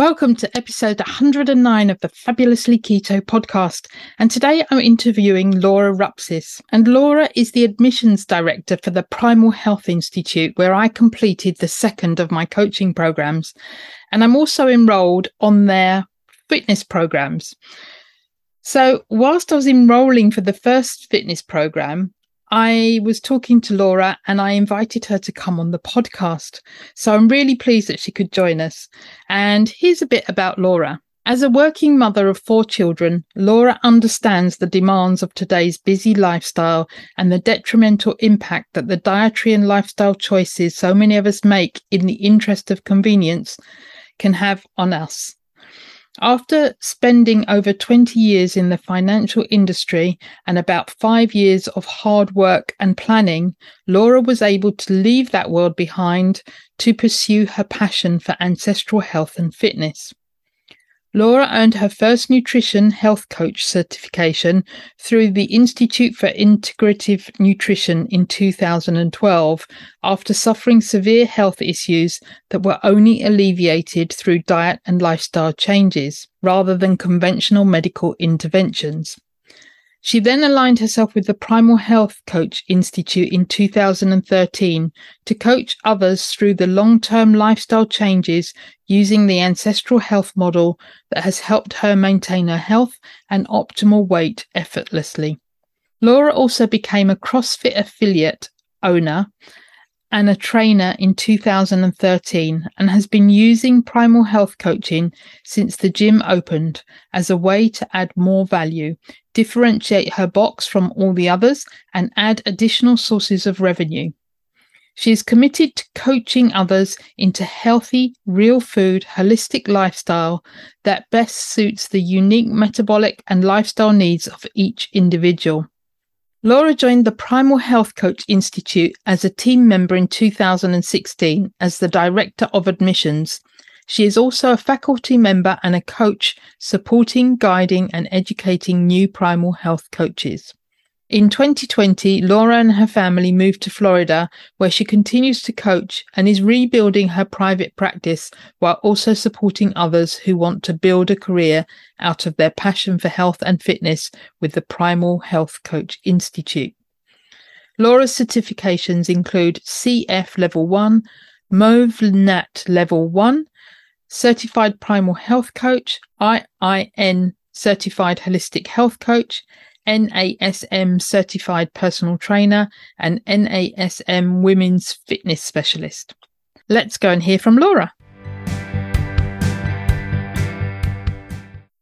Welcome to episode 109 of the Fabulously Keto podcast. And today I'm interviewing Laura Rupsis. And Laura is the admissions director for the Primal Health Institute, where I completed the second of my coaching programs. And I'm also enrolled on their fitness programs. So, whilst I was enrolling for the first fitness program, I was talking to Laura and I invited her to come on the podcast. So I'm really pleased that she could join us. And here's a bit about Laura. As a working mother of four children, Laura understands the demands of today's busy lifestyle and the detrimental impact that the dietary and lifestyle choices so many of us make in the interest of convenience can have on us. After spending over 20 years in the financial industry and about five years of hard work and planning, Laura was able to leave that world behind to pursue her passion for ancestral health and fitness. Laura earned her first nutrition health coach certification through the Institute for Integrative Nutrition in 2012 after suffering severe health issues that were only alleviated through diet and lifestyle changes rather than conventional medical interventions. She then aligned herself with the Primal Health Coach Institute in 2013 to coach others through the long term lifestyle changes using the ancestral health model that has helped her maintain her health and optimal weight effortlessly. Laura also became a CrossFit affiliate owner and a trainer in 2013 and has been using primal health coaching since the gym opened as a way to add more value, differentiate her box from all the others, and add additional sources of revenue. She is committed to coaching others into healthy, real food, holistic lifestyle that best suits the unique metabolic and lifestyle needs of each individual. Laura joined the Primal Health Coach Institute as a team member in 2016 as the Director of Admissions. She is also a faculty member and a coach supporting, guiding, and educating new primal health coaches. In 2020, Laura and her family moved to Florida, where she continues to coach and is rebuilding her private practice while also supporting others who want to build a career out of their passion for health and fitness with the Primal Health Coach Institute. Laura's certifications include CF Level 1, MOVNAT Level 1, Certified Primal Health Coach, IIN Certified Holistic Health Coach, NASM certified personal trainer, and NASM women's fitness specialist. Let's go and hear from Laura.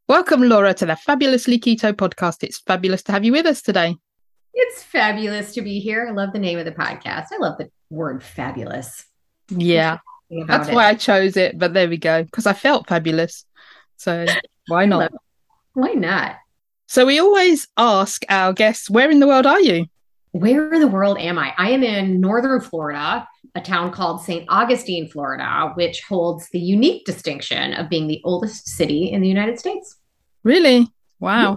Welcome, Laura, to the Fabulously Keto podcast. It's fabulous to have you with us today. It's fabulous to be here. I love the name of the podcast. I love the word fabulous. Yeah, that's it. why I chose it. But there we go, because I felt fabulous. So why not? Why not? So we always ask our guests, where in the world are you? Where in the world am I? I am in northern Florida, a town called St. Augustine, Florida, which holds the unique distinction of being the oldest city in the United States. Really? Wow. Yeah.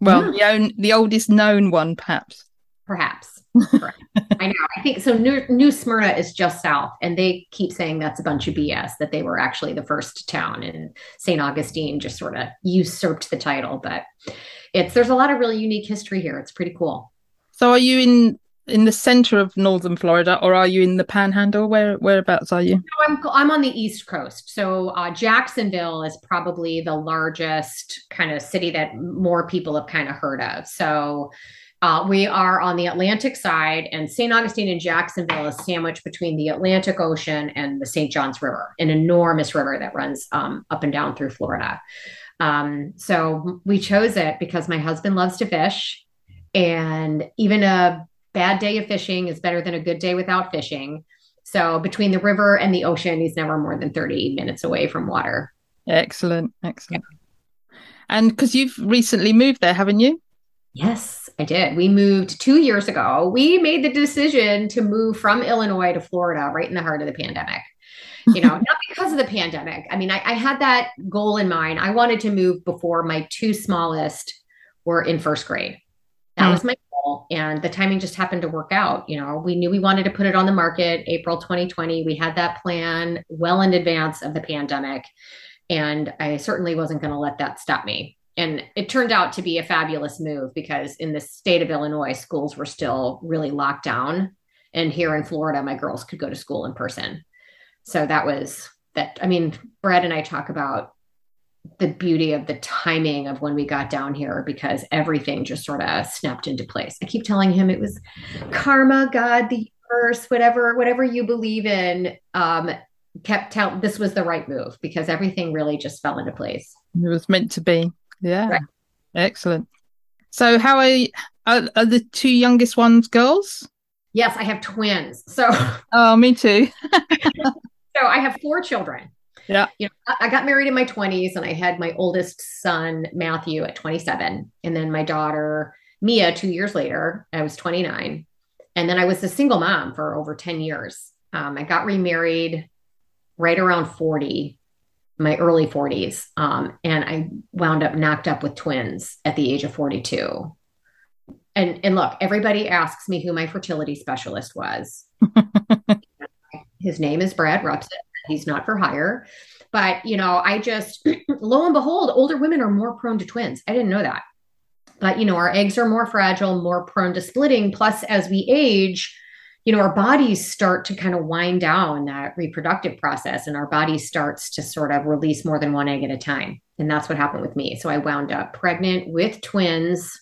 Well, yeah. The, the oldest known one, perhaps. Perhaps. I know. I think so. New, New Smyrna is just south, and they keep saying that's a bunch of BS. That they were actually the first town, and St. Augustine just sort of usurped the title. But it's there's a lot of really unique history here. It's pretty cool. So, are you in in the center of northern Florida, or are you in the Panhandle? Where whereabouts are you? No, I'm I'm on the East Coast. So uh, Jacksonville is probably the largest kind of city that more people have kind of heard of. So uh, we are on the Atlantic side, and St. Augustine and Jacksonville is sandwiched between the Atlantic Ocean and the St. Johns River, an enormous river that runs um, up and down through Florida. Um, so we chose it because my husband loves to fish, and even a bad day of fishing is better than a good day without fishing. So between the river and the ocean, he's never more than 30 minutes away from water. Excellent. Excellent. And because you've recently moved there, haven't you? Yes, I did. We moved two years ago. We made the decision to move from Illinois to Florida right in the heart of the pandemic. You know, not because of the pandemic. I mean, I, I had that goal in mind. I wanted to move before my two smallest were in first grade. That mm. was my goal. And the timing just happened to work out. You know, we knew we wanted to put it on the market April 2020. We had that plan well in advance of the pandemic. And I certainly wasn't going to let that stop me and it turned out to be a fabulous move because in the state of Illinois, schools were still really locked down. And here in Florida, my girls could go to school in person. So that was that. I mean, Brad and I talk about the beauty of the timing of when we got down here because everything just sort of snapped into place. I keep telling him it was karma, God, the universe, whatever, whatever you believe in, um, kept telling this was the right move because everything really just fell into place. It was meant to be. Yeah. Right. Excellent. So, how are, you, are, are the two youngest ones girls? Yes, I have twins. So, oh, me too. so I have four children. Yeah. You know, I got married in my 20s and I had my oldest son, Matthew, at 27. And then my daughter, Mia, two years later. I was 29. And then I was a single mom for over 10 years. Um, I got remarried right around 40 my early 40s. Um, and I wound up knocked up with twins at the age of 42. And, and look, everybody asks me who my fertility specialist was. His name is Brad Rupsis. He's not for hire. But, you know, I just, lo and behold, older women are more prone to twins. I didn't know that. But, you know, our eggs are more fragile, more prone to splitting. Plus, as we age, you know, our bodies start to kind of wind down that reproductive process and our body starts to sort of release more than one egg at a time. And that's what happened with me. So I wound up pregnant with twins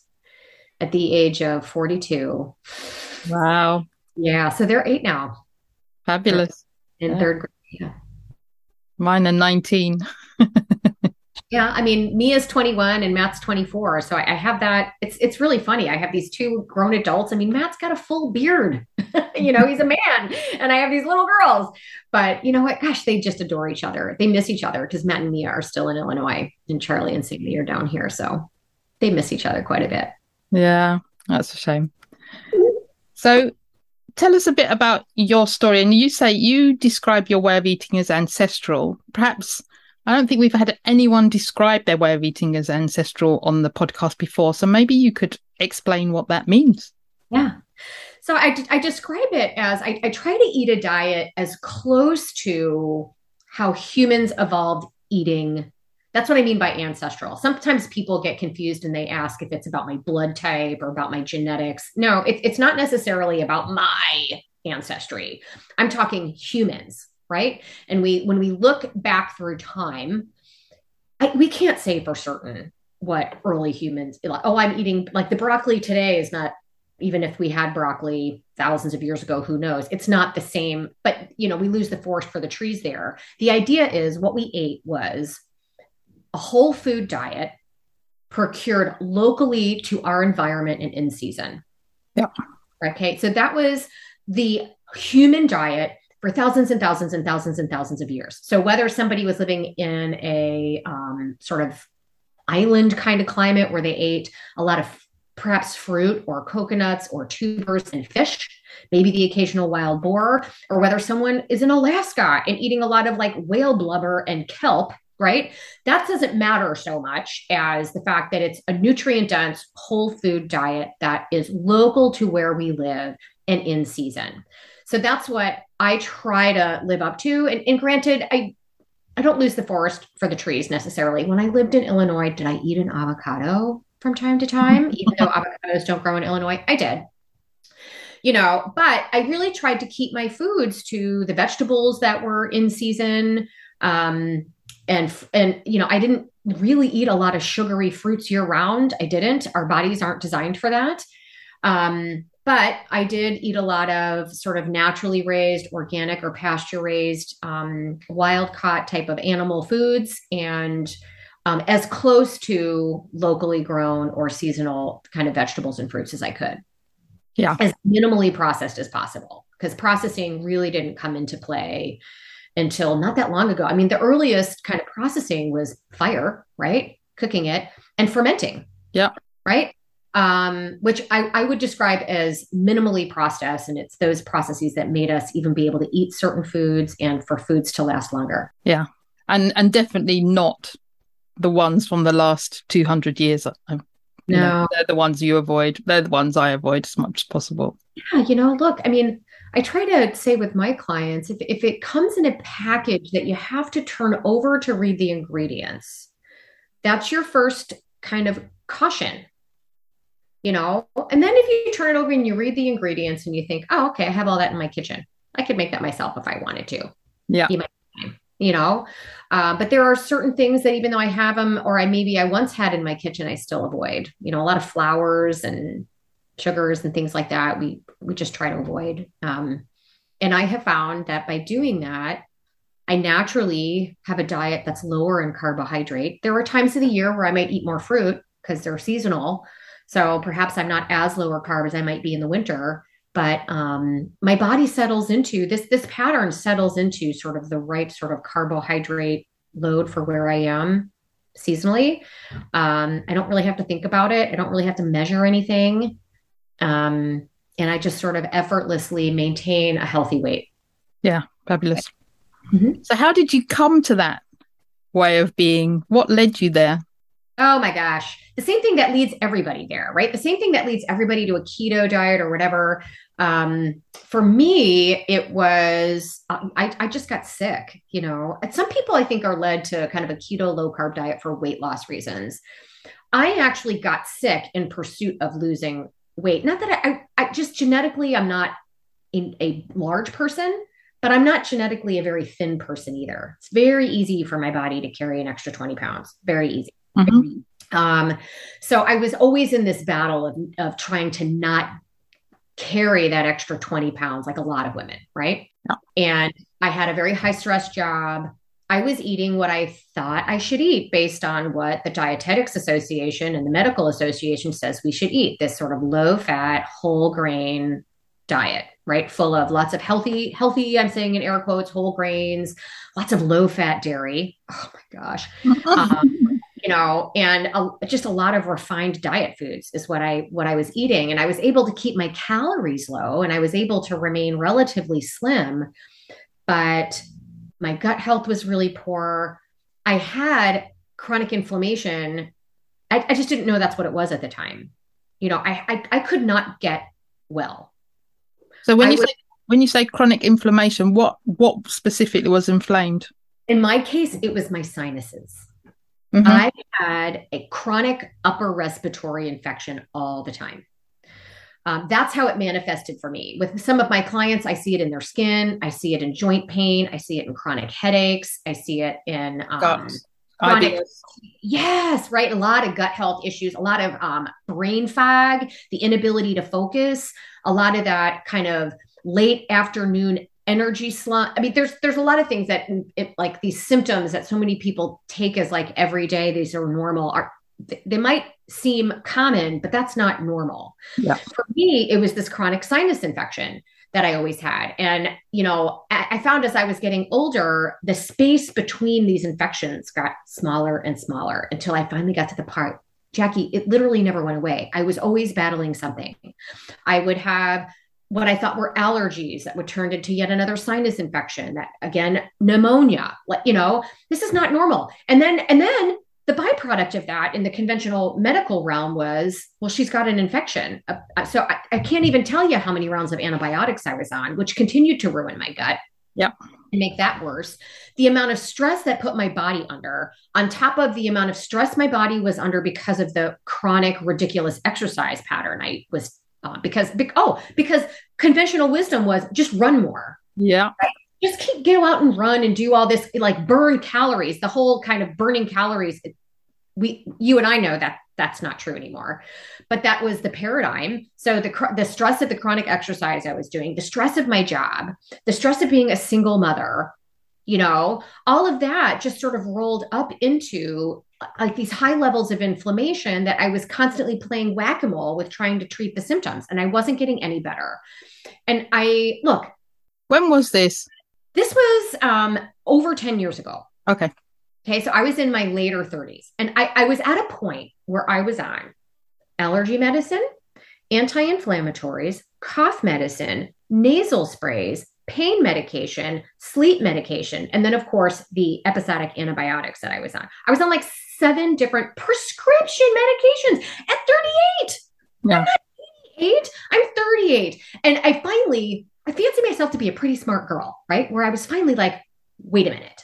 at the age of 42. Wow. Yeah. So they're eight now. Fabulous. In yeah. third grade. Yeah. Mine are 19. Yeah, I mean, Mia's 21 and Matt's 24. So I, I, have that. It's it's really funny. I have these two grown adults. I mean, Matt's got a full beard. you know, he's a man, and I have these little girls. But you know what? Gosh, they just adore each other. They miss each other because Matt and Mia are still in Illinois, and Charlie and Sadie are down here. So they miss each other quite a bit. Yeah, that's a shame. So tell us a bit about your story. And you say you describe your way of eating as ancestral. Perhaps I don't think we've had anyone describe their way of eating as ancestral on the podcast before. So maybe you could explain what that means. Yeah. So I, I describe it as I, I try to eat a diet as close to how humans evolved eating. That's what I mean by ancestral. Sometimes people get confused and they ask if it's about my blood type or about my genetics. No, it, it's not necessarily about my ancestry. I'm talking humans right? And we when we look back through time, I, we can't say for certain what early humans like. Oh, I'm eating like the broccoli today is not even if we had broccoli thousands of years ago who knows it's not the same but you know we lose the forest for the trees there the idea is what we ate was a whole food diet procured locally to our environment and in season yeah okay so that was the human diet for thousands and thousands and thousands and thousands of years. So whether somebody was living in a um, sort of island kind of climate where they ate a lot of perhaps fruit or coconuts or tubers and fish, maybe the occasional wild boar, or whether someone is in Alaska and eating a lot of like whale blubber and kelp, right? That doesn't matter so much as the fact that it's a nutrient dense whole food diet that is local to where we live and in season. So that's what I try to live up to. And, and granted, I I don't lose the forest for the trees necessarily. When I lived in Illinois, did I eat an avocado from time to time? Even though avocados don't grow in Illinois, I did. you know, but I really tried to keep my foods to the vegetables that were in season. Um, and and you know, I didn't really eat a lot of sugary fruits year round. I didn't. Our bodies aren't designed for that. Um, but I did eat a lot of sort of naturally raised, organic or pasture raised, um, wild caught type of animal foods and um, as close to locally grown or seasonal kind of vegetables and fruits as I could. Yeah. As minimally processed as possible because processing really didn't come into play until not that long ago. I mean, the earliest kind of processing was fire, right? Cooking it and fermenting. Yeah. Right um, which I, I, would describe as minimally processed. And it's those processes that made us even be able to eat certain foods and for foods to last longer. Yeah. And, and definitely not the ones from the last 200 years. no, know, they're the ones you avoid. They're the ones I avoid as much as possible. Yeah. You know, look, I mean, I try to say with my clients if, if it comes in a package that you have to turn over to read the ingredients, that's your first kind of caution you know? And then if you turn it over and you read the ingredients and you think oh okay i have all that in my kitchen. I could make that myself if i wanted to. Yeah. You know? Uh, but there are certain things that even though i have them or i maybe i once had in my kitchen i still avoid you know? A lot of flours and sugars and things like that we we just try to avoid. Um, and i have found that by doing that i naturally have a diet that's lower in carbohydrate. There are times of the year where i might eat more fruit because they're seasonal so perhaps I'm not as lower carb as I might be in the winter, but um, my body settles into this. This pattern settles into sort of the right sort of carbohydrate load for where I am seasonally. Um, I don't really have to think about it. I don't really have to measure anything. Um, and I just sort of effortlessly maintain a healthy weight. Yeah, fabulous. Mm-hmm. So, how did you come to that way of being? What led you there? Oh my gosh. The same thing that leads everybody there, right? The same thing that leads everybody to a keto diet or whatever. Um, for me, it was, uh, I, I just got sick, you know. And some people I think are led to kind of a keto low carb diet for weight loss reasons. I actually got sick in pursuit of losing weight. Not that I, I, I just genetically, I'm not in a large person, but I'm not genetically a very thin person either. It's very easy for my body to carry an extra 20 pounds. Very easy. Mm-hmm. Um, so I was always in this battle of, of trying to not carry that extra 20 pounds like a lot of women, right? Yeah. And I had a very high stress job. I was eating what I thought I should eat based on what the Dietetics Association and the Medical Association says we should eat this sort of low fat, whole grain diet, right? Full of lots of healthy, healthy, I'm saying in air quotes, whole grains, lots of low fat dairy. Oh my gosh. Um, you know, and a, just a lot of refined diet foods is what I what I was eating, and I was able to keep my calories low, and I was able to remain relatively slim, but my gut health was really poor. I had chronic inflammation. I, I just didn't know that's what it was at the time. You know, I I, I could not get well. So when I you say when you say chronic inflammation, what what specifically was inflamed? In my case, it was my sinuses. Mm-hmm. I had a chronic upper respiratory infection all the time. Um, that's how it manifested for me. With some of my clients, I see it in their skin. I see it in joint pain. I see it in chronic headaches. I see it in um, chronic. Yes, right. A lot of gut health issues, a lot of um, brain fog, the inability to focus, a lot of that kind of late afternoon energy slump. I mean there's there's a lot of things that it, like these symptoms that so many people take as like every day these are normal are they might seem common but that's not normal. Yeah. For me it was this chronic sinus infection that i always had. And you know I, found as i was getting older the space between these infections got smaller and smaller until i finally got to the part jackie it literally never went away. I was always battling something. I would have what I thought were allergies that would turn into yet another sinus infection that again pneumonia like you know this is not normal. And then and then the byproduct of that in the conventional medical realm was well she's got an infection. Uh, uh so I, I, can't even tell you how many rounds of antibiotics i was on which continued to ruin my gut. Yeah and make that worse. The amount of stress that put my body under on top of the amount of stress my body was under because of the chronic ridiculous exercise pattern i was uh, because oh because conventional wisdom was just run more. Yeah. Right? just keep go out and run and do all this like burn calories the whole kind of burning calories. We you and i know that that's not true anymore. But that was the paradigm. So the the stress of the chronic exercise i was doing the stress of my job the stress of being a single mother you know all of that just sort of rolled up into like these high levels of inflammation that i was constantly playing whack-a-mole with trying to treat the symptoms and i wasn't getting any better. And i look. When was this? This was um over 10 years ago. Okay. Okay so i was in my later 30s and i, I was at a point where i was on allergy medicine anti-inflammatories cough medicine nasal sprays pain medication, sleep medication, and then, of course, the episodic antibiotics that I was on. I was on like seven different prescription medications at 38. Yeah. I'm not 88. I'm 38. And I finally, I fancy myself to be a pretty smart girl, right? Where I was finally like, wait a minute,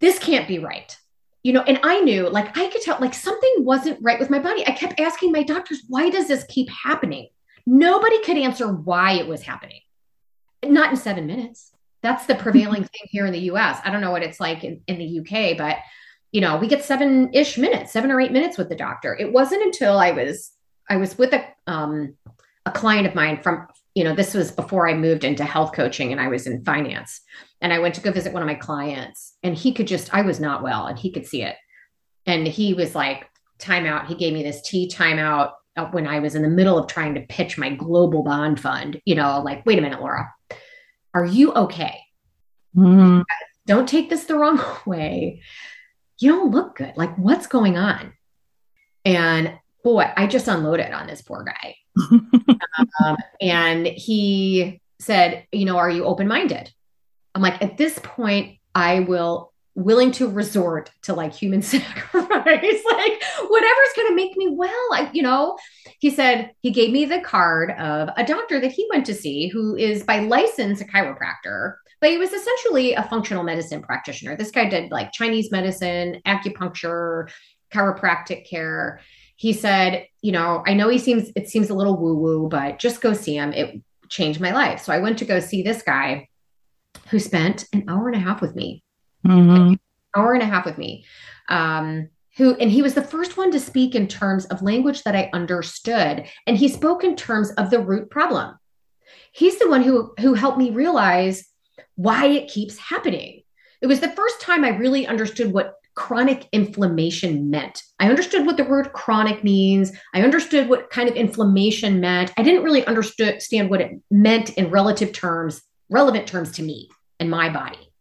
this can't be right. You know, and I knew like I could tell like something wasn't right with my body. I kept asking my doctors, why does this keep happening? Nobody could answer why it was happening not in seven minutes. That's the prevailing thing here in the US. I don't know what it's like in, in the UK, but you know, we get seven ish minutes, seven or eight minutes with the doctor. It wasn't until I was, I was with a, um, a client of mine from, you know, this was before I moved into health coaching and I was in finance. And I went to go visit one of my clients and he could just, I was not well and he could see it. And he was like, timeout. He gave me this tea timeout uh, when I was in the middle of trying to pitch my global bond fund, you know, like, wait a minute, Laura, are you okay? Mm. Don't take this the wrong way. You don't look good. Like, what's going on? And boy, I just unloaded on this poor guy. um, and he said, You know, are you open minded? I'm like, At this point, I will willing to resort to like human sacrifice, like whatever's going to make me well. I, you know, he said he gave me the card of a doctor that he went to see who is by license a chiropractor, but he was essentially a functional medicine practitioner. This guy did like Chinese medicine, acupuncture, chiropractic care. He said, you know, I know he seems, it seems a little woo woo, but just go see him. It changed my life. So I went to go see this guy who spent an hour and a half with me mm-hmm. hour and a half with me. Um, who and he was the first one to speak in terms of language that I understood, and he spoke in terms of the root problem. He's the one who who helped me realize why it keeps happening. It was the first time I really understood what chronic inflammation meant. I understood what the word chronic means. I understood what kind of inflammation meant. I didn't really understand what it meant in relative terms, relevant terms to me and my body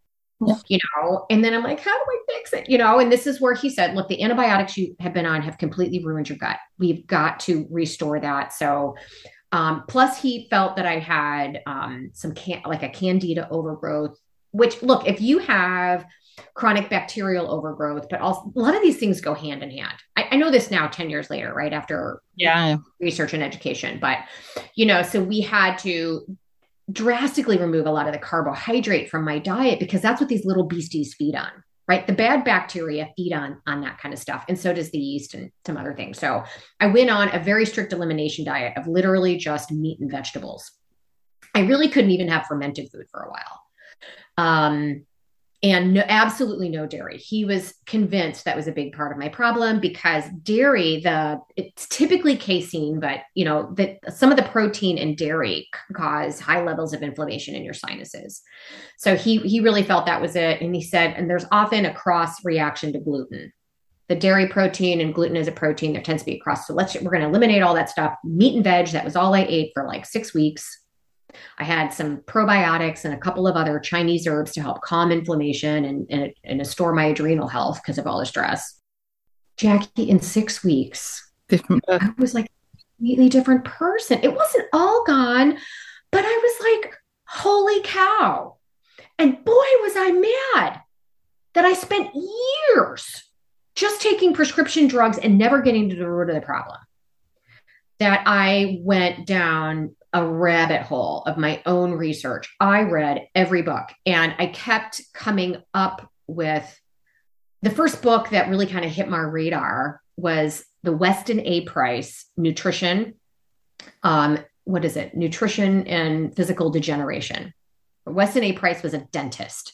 yeah. you know and then i'm like how do i fix it? You know and this is where he said look the antibiotics you have been on have completely ruined your gut. We've got to restore that. So um, plus he felt that i had um, some can- like a candida overgrowth which look if you have chronic bacterial overgrowth but also a lot of these things go hand in hand. I, I know this now 10 years later right after yeah. research and education but you know so we had to drastically remove a lot of the carbohydrate from my diet because that's what these little beasties feed on right? The bad bacteria feed on on that kind of stuff and so does the yeast and some other things. So i went on a very strict elimination diet of literally just meat and vegetables. I really couldn't even have fermented food for a while. Um, and no, absolutely no dairy. He was convinced that was a big part of my problem because dairy, the it's typically casein, but you know that some of the protein in dairy cause high levels of inflammation in your sinuses. So he he really felt that was it, and he said, and there's often a cross reaction to gluten. The dairy protein and gluten is a protein. There tends to be a cross. So let's we're going to eliminate all that stuff. Meat and veg. That was all I ate for like six weeks I had some probiotics and a couple of other Chinese herbs to help calm inflammation and, and, and restore my adrenal health because of all the stress. Jackie, in six weeks, different. Uh I was like a completely different person. It wasn't all gone, but I was like, holy cow. And boy, was I mad that I spent years just taking prescription drugs and never getting to the root of the problem. That I went down a rabbit hole of my own research. I read every book and I kept coming up with the first book that really kind of hit my radar was the Weston A. Price Nutrition. Um, what is it? Nutrition and physical degeneration. Weston A. Price was a dentist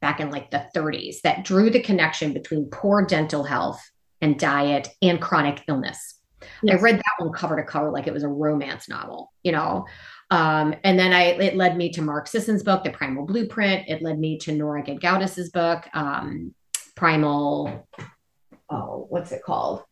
back in like the 30s that drew the connection between poor dental health and diet and chronic illness. Yes. I read that one cover to cover like it was a romance novel, you know. Um, and then I it led me to Mark Sisson's book, The Primal Blueprint. It led me to Nora Gedgaudas' book, um, Primal. Oh, what's it called?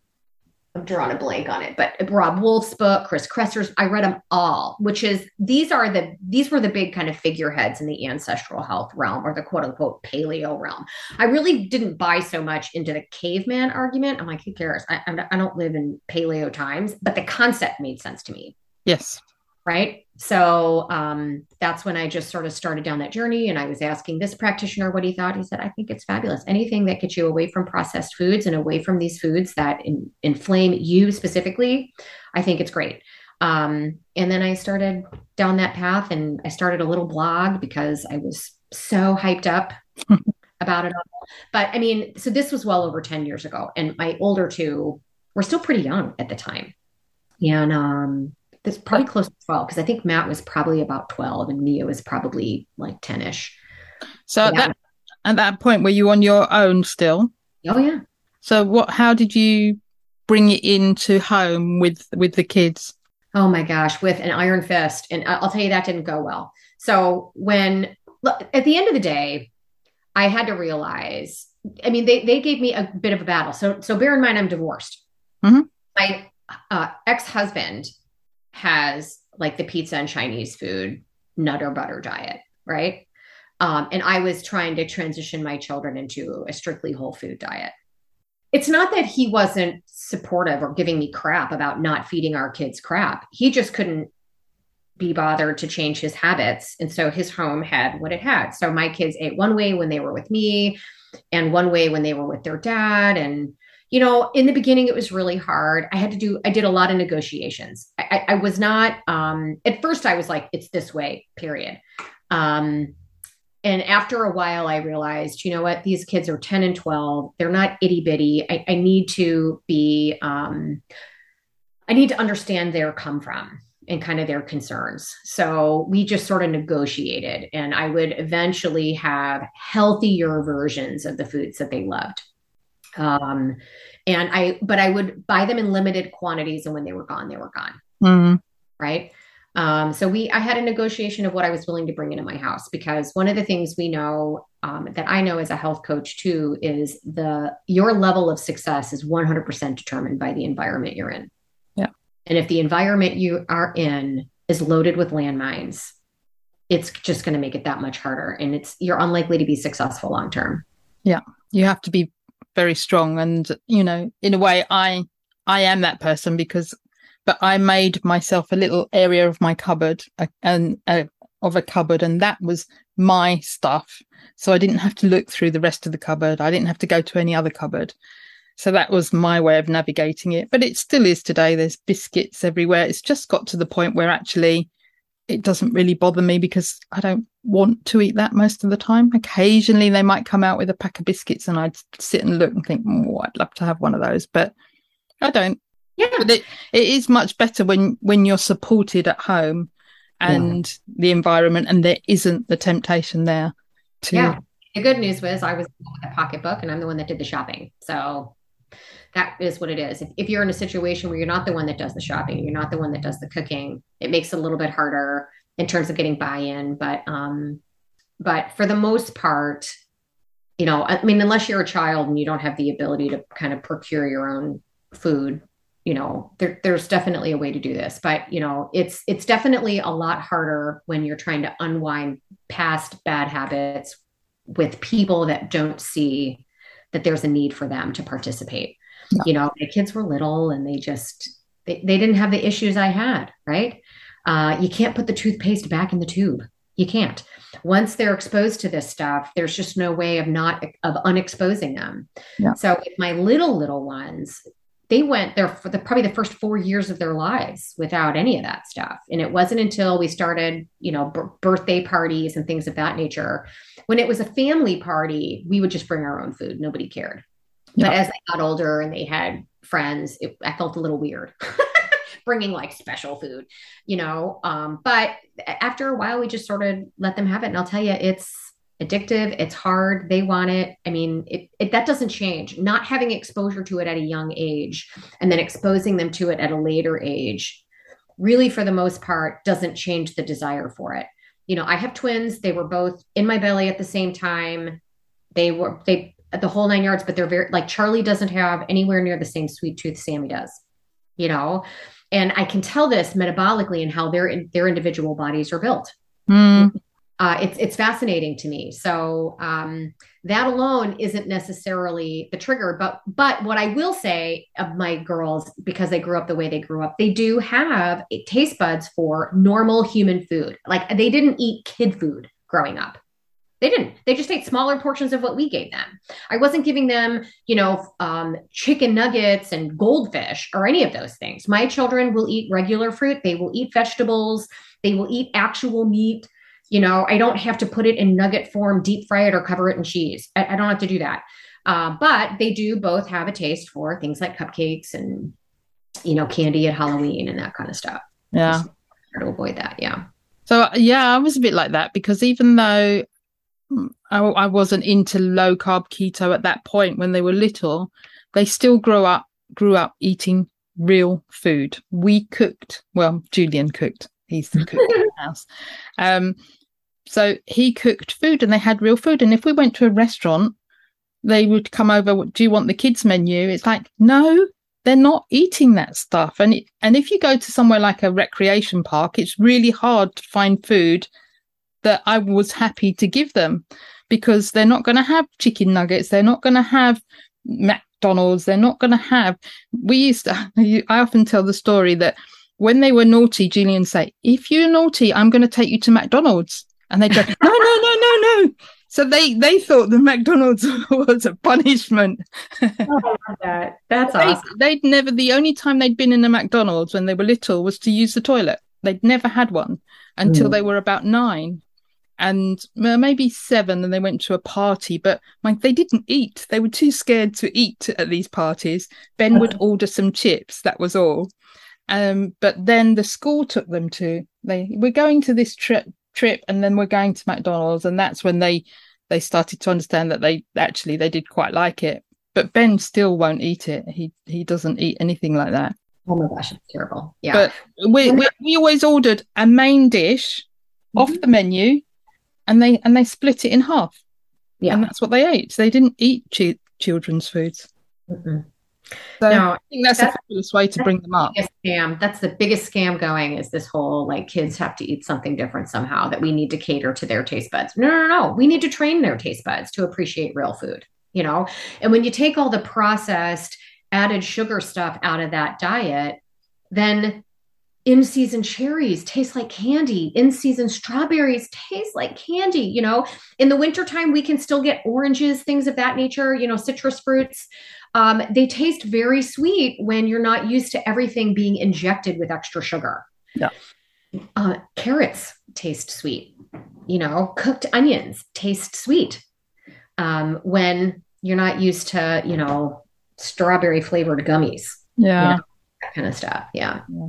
I'm drawing a blank on it, but Robb Wolf's book, Chris Kresser's, I read them all, which is these are the these were the big kind of figureheads in the ancestral health realm or the quote unquote paleo realm. I really didn't buy so much into the caveman argument. I'm like, who cares? I, I don't live in paleo times, but the concept made sense to me. Yes. Right so um, that's when I just sort of started down that journey. And I was asking this practitioner what he thought. He said, I think it's fabulous. Anything that gets you away from processed foods and away from these foods that in, inflame you specifically, I think it's great. Um, and then I started down that path and I started a little blog because I was so hyped up about it all. But I mean, so this was well over 10 years ago. And my older two were still pretty young at the time. And um, it's probably close to 12 because I think Matt was probably about 12 and Mia was probably like 10 ish. So yeah. at, that, at that point, were you on your own still? Oh, yeah. So what, how did you bring it into home with, with the kids? Oh my gosh, with an iron fist. And I'll tell you that didn't go well. So when, look, at the end of the day, I had to realize, I mean, they, they gave me a bit of a battle. So, so bear in mind, I'm divorced. Mm-hmm. My uh, ex-husband has like the pizza and Chinese food, nut or butter diet, right? Um, and I was trying to transition my children into a strictly whole food diet. It's not that he wasn't supportive or giving me crap about not feeding our kids crap. He just couldn't be bothered to change his habits. And so his home had what it had. So my kids ate one way when they were with me and one way when they were with their dad. And you know, in the beginning, it was really hard. I had to do, I did a lot of negotiations. I, I was not, um, at first, I was like, it's this way, period. Um, and after a while, I realized, you know what, these kids are 10 and 12. They're not itty bitty. I, I need to be, um, I need to understand their come from and kind of their concerns. So we just sort of negotiated, and I would eventually have healthier versions of the foods that they loved. Um, and I, but I would buy them in limited quantities, and when they were gone, they were gone. Mm-hmm. Right. Um, so we, I had a negotiation of what I was willing to bring into my house because one of the things we know um, that I know as a health coach too is the your level of success is 100% determined by the environment you're in. Yeah. And if the environment you are in is loaded with landmines, it's just going to make it that much harder, and it's you're unlikely to be successful long term. Yeah, you have to be very strong. And you know in a way i i am that person because but i made myself a little area of my cupboard and of a cupboard and that was my stuff. So i didn't have to look through the rest of the cupboard. I didn't have to go to any other cupboard. So that was my way of navigating it. But it still is today. There's biscuits everywhere. It's just got to the point where actually it doesn't really bother me because I don't want to eat that most of the time. Occasionally they might come out with a pack of biscuits and I'd sit and look and think, oh, I'd love to have one of those, but I don't. Yeah. But it, it is much better when, when you're supported at home and yeah. the environment and there isn't the temptation there to. Yeah. The good news was I was with a pocketbook and I'm the one that did the shopping. So that is what it is. If, if you're in a situation where you're not the one that does the shopping, you're not the one that does the cooking, it makes it a little bit harder in terms of getting buy-in. But um, but for the most part, you know, I mean, unless you're a child and you don't have the ability to kind of procure your own food, you know, there, there's definitely a way to do this. But you know, it's it's definitely a lot harder when you're trying to unwind past bad habits with people that don't see that there's a need for them to participate yeah. you know my kids were little and they just they, they didn't have the issues i had right? Uh, you can't put the toothpaste back in the tube. You can't. Once they're exposed to this stuff there's just no way of not of unexposing them. Yeah. so my little little ones they went there for the probably the first four years of their lives without any of that stuff. And it wasn't until we started you know b- birthday parties and things of that nature. When it was a family party we would just bring our own food. Nobody cared but as they got older and they had friends, it, I felt a little weird. bringing like special food, you know. Um, but after a while, we just sort of let them have it. And I'll tell you, it's addictive. It's hard. They want it. I mean, it, it, that doesn't change. Not having exposure to it at a young age and then exposing them to it at a later age, really, for the most part, doesn't change the desire for it. You know, I have twins. They were both in my belly at the same time. They were they the whole nine yards, but they're very like Charlie doesn't have anywhere near the same sweet tooth Sammy does. You know, and I can tell this metabolically and how their their individual bodies are built. Mm uh, it's it's fascinating to me. So um, that alone isn't necessarily the trigger, but but what I will say of my girls because they grew up the way they grew up, they do have taste buds for normal human food. Like they didn't eat kid food growing up. They didn't. They just ate smaller portions of what we gave them. I wasn't giving them, you know, um, chicken nuggets and goldfish or any of those things. My children will eat regular fruit. They will eat vegetables. They will eat actual meat you know, I don't have to put it in nugget form, deep fry it, or cover it in cheese. I, I don't have to do that. Uh, but they do both have a taste for things like cupcakes and, you know, candy at Halloween and that kind of stuff. Yeah. to avoid that. Yeah. So, yeah, I was a bit like that because even though I, I wasn't into low carb keto at that point when they were little, they still grew up grew up eating real food. We cooked, well, Julian cooked He's the cook in the house. Um, so he cooked food and they had real food. And if we went to a restaurant, they would come over, do you want the kids menu? It's like, no, they're not eating that stuff. And it, and if you go to somewhere like a recreation park, it's really hard to find food that I was happy to give them because they're not going to have chicken nuggets. They're not going to have McDonald's. They're not going to have. We used to, I often tell the story that when they were naughty, Julian say, "If you're naughty, I'm going to take you to McDonald's," and they go, "No, no, no, no, no." So they they thought the McDonald's was a punishment. oh, that. That's they, awesome. They'd never. The only time they'd been in a McDonald's when they were little was to use the toilet. They'd never had one until mm. they were about nine and maybe seven and they went to a party but like they didn't eat they were too scared to eat at these parties ben would order some chips that was all um, but then the school took them to they we're going to this trip trip and then we're going to McDonald's and that's when they they started to understand that they actually they did quite like it. But Ben still won't eat it. He he doesn't eat anything like that. Oh my gosh, it's terrible. Yeah. But we we, we always ordered a main dish mm-hmm. off the menu and they and they split it in half. Yeah. And that's what they ate. They didn't eat ch- children's foods. Mm-mm. So no, I think that's, that's a fabulous way to bring them up. Scam. That's the biggest scam going is this whole like kids have to eat something different somehow that we need to cater to their taste buds. No, no, no. We need to train their taste buds to appreciate real food, you know? And when you take all the processed added sugar stuff out of that diet, then in season cherries taste like candy in season strawberries taste like candy you know in the wintertime we can still get oranges things of that nature you know citrus fruits um, they taste very sweet when you're not used to everything being injected with extra sugar. Yeah. Uh, carrots taste sweet. You know, cooked onions taste sweet um, when you're not used to, you know, strawberry flavored gummies. Yeah. You know, that kind of stuff. Yeah. yeah.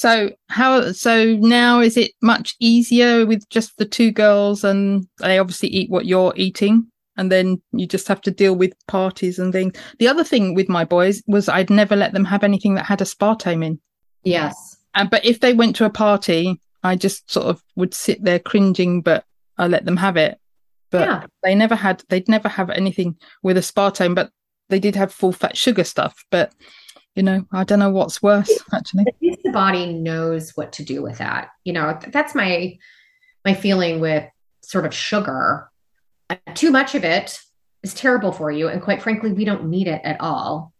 So how so now is it much easier with just the two girls and they obviously eat what you're eating? and then you just have to deal with parties and things. The other thing with my boys was I'd never let them have anything that had aspartame in. Yes. And but if they went to a party, I just sort of would sit there cringing, but I let them have it. But yeah. they never had they'd never have anything with aspartame, but they did have full fat sugar stuff. But you know, I don't know what's worse actually. The body knows what to do with that. You know, that's my my feeling with sort of sugar too much of it is terrible for you. And quite frankly, we don't need it at all.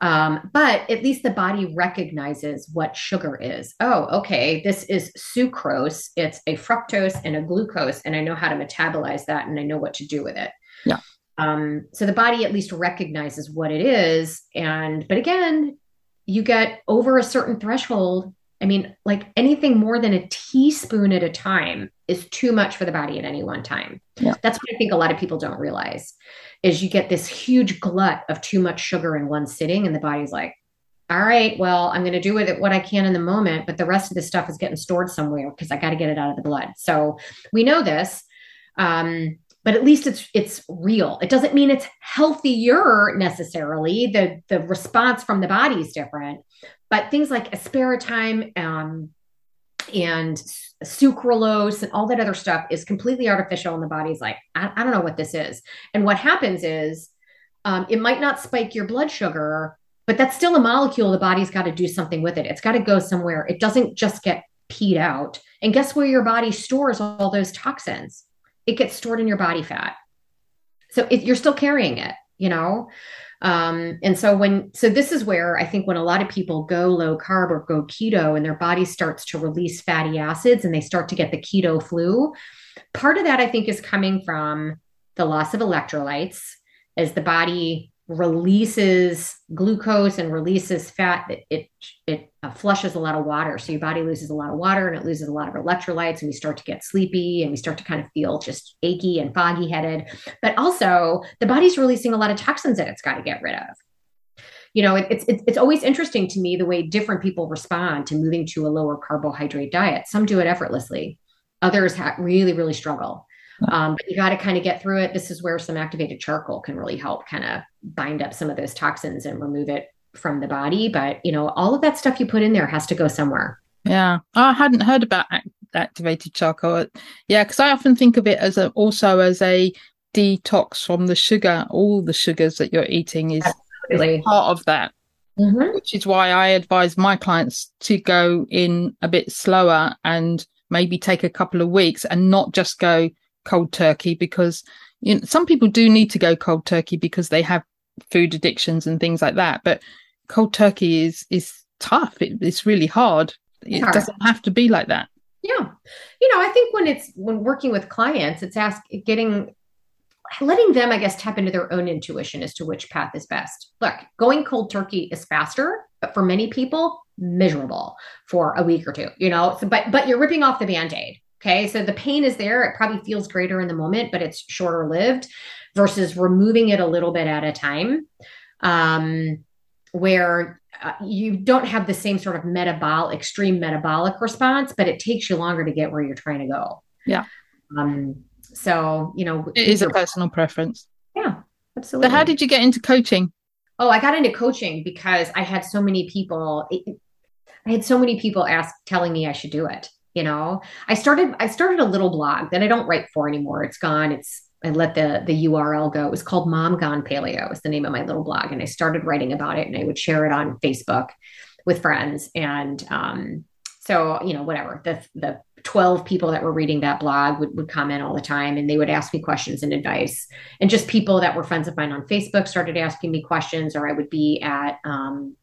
Um, but at least the body recognizes what sugar is. Oh, okay, this is sucrose. It's a fructose and a glucose, and I know how to metabolize that and I know what to do with it. Yeah. Um, so the body at least recognizes what it is. And, but again, you get over a certain threshold I mean, like anything more than a teaspoon at a time is too much for the body at any one time. Yeah. That's what I think a lot of people don't realize is you get this huge glut of too much sugar in one sitting and the body's like, all right, well, I'm going to do with it what I can in the moment, but the rest of the stuff is getting stored somewhere because I got to get it out of the blood. So we know this. Um, but at least it's it's real. It doesn't mean it's healthier necessarily. The the response from the body is different, but things like aspartame um, and sucralose and all that other stuff is completely artificial, and the body's like, I, I don't know what this is. And what happens is, um, it might not spike your blood sugar, but that's still a molecule. The body's got to do something with it. It's got to go somewhere. It doesn't just get peed out. And guess where your body stores all those toxins? It gets stored in your body fat. So it, you're still carrying it, you know? Um, and so when, so this is where I think when a lot of people go low carb or go keto and their body starts to release fatty acids and they start to get the keto flu, part of that I think is coming from the loss of electrolytes as the body releases glucose and releases fat it it, it uh, flushes a lot of water. So your body loses a lot of water and it loses a lot of electrolytes and we start to get sleepy and we start to kind of feel just achy and foggy headed but also the body's releasing a lot of toxins that it's got to get rid of. You know it, it's it's always interesting to me the way different people respond to moving to a lower carbohydrate diet. Some do it effortlessly. Others ha- really really struggle um, but you got to kind of get through it. This is where some activated charcoal can really help kind of bind up some of those toxins and remove it from the body. But, you know, all of that stuff you put in there has to go somewhere. Yeah. I hadn't heard about activated charcoal. Yeah. Cause I often think of it as a, also as a detox from the sugar. All the sugars that you're eating is, is part of that. Mm-hmm. Which is why I advise my clients to go in a bit slower and maybe take a couple of weeks and not just go cold turkey because you know, some people do need to go cold turkey because they have food addictions and things like that. But cold turkey is is tough. It, it's really hard. It hard. doesn't have to be like that. Yeah, you know, I think when it's when working with clients, it's ask getting letting them, I guess, tap into their own intuition as to which path is best. Look, going cold turkey is faster, but for many people, miserable for a week or two. You know, so, but but you're ripping off the band aid Okay. So the pain is there. It probably feels greater in the moment, but it's shorter lived versus removing it a little bit at a time, um, where uh, you don't have the same sort of metabolic, extreme metabolic response, but it takes you longer to get where you're trying to go. Yeah. Um, so, you know, it is a personal preference. Yeah, absolutely. So, how did you get into coaching? Oh, I got into coaching because I had so many people. I had so many people ask, telling me I should do it you know? I started i started a little blog that i don't write for anymore. It's gone. It's i let the the url go. It was called mom gone paleo was the name of my little blog. And i started writing about it and i would share it on facebook with friends. And um so you know whatever. The the 12 people that were reading that blog would, would comment all the time and they would ask me questions and advice. And just people that were friends of mine on facebook started asking me questions or i would be at um,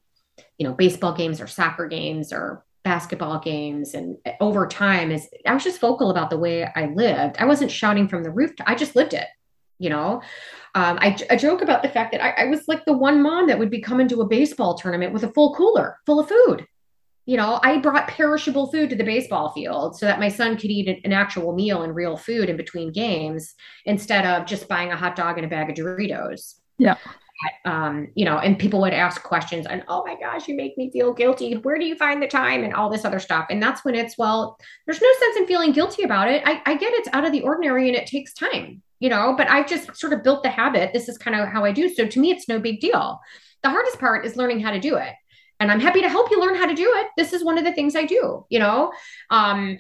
you know baseball games or soccer games or basketball games and over time is I was just vocal about the way I lived. I wasn't shouting from the roof. I just lived it, you know. Um, I, I, joke about the fact that I, I, was like the one mom that would be coming to a baseball tournament with a full cooler full of food. You know, I brought perishable food to the baseball field so that my son could eat an actual meal and real food in between games instead of just buying a hot dog and a bag of Doritos. Yeah um, you know, and people would ask questions and, oh my gosh, you make me feel guilty. Where do you find the time and all this other stuff? And that's when it's, well, there's no sense in feeling guilty about it. I, I get it's out of the ordinary and it takes time, you know, but I've just sort of built the habit. This is kind of how I do. So to me, it's no big deal. The hardest part is learning how to do it. And I'm happy to help you learn how to do it. This is one of the things I do, you know. Um,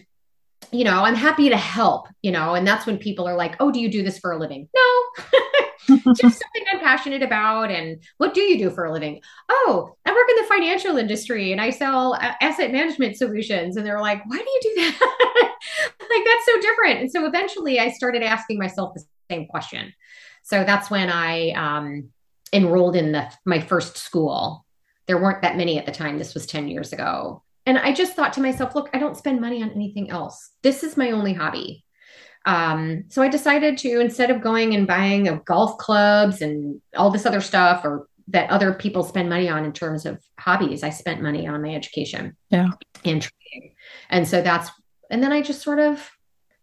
you know, I'm happy to help, you know, and that's when people are like, oh, do you do this for a living? No. just something I'm passionate about. And what do you do for a living? Oh, I work in the financial industry and I sell asset management solutions. And they're like, why do you do that? like, that's so different. And so eventually I started asking myself the same question. So that's when I um, enrolled in the, my first school. There weren't that many at the time. This was 10 years ago. And I just thought to myself, look, I don't spend money on anything else. This is my only hobby. Um, so I decided to instead of going and buying a golf clubs and all this other stuff or that other people spend money on in terms of hobbies, I spent money on my education. Yeah. And training. And so that's and then I just sort of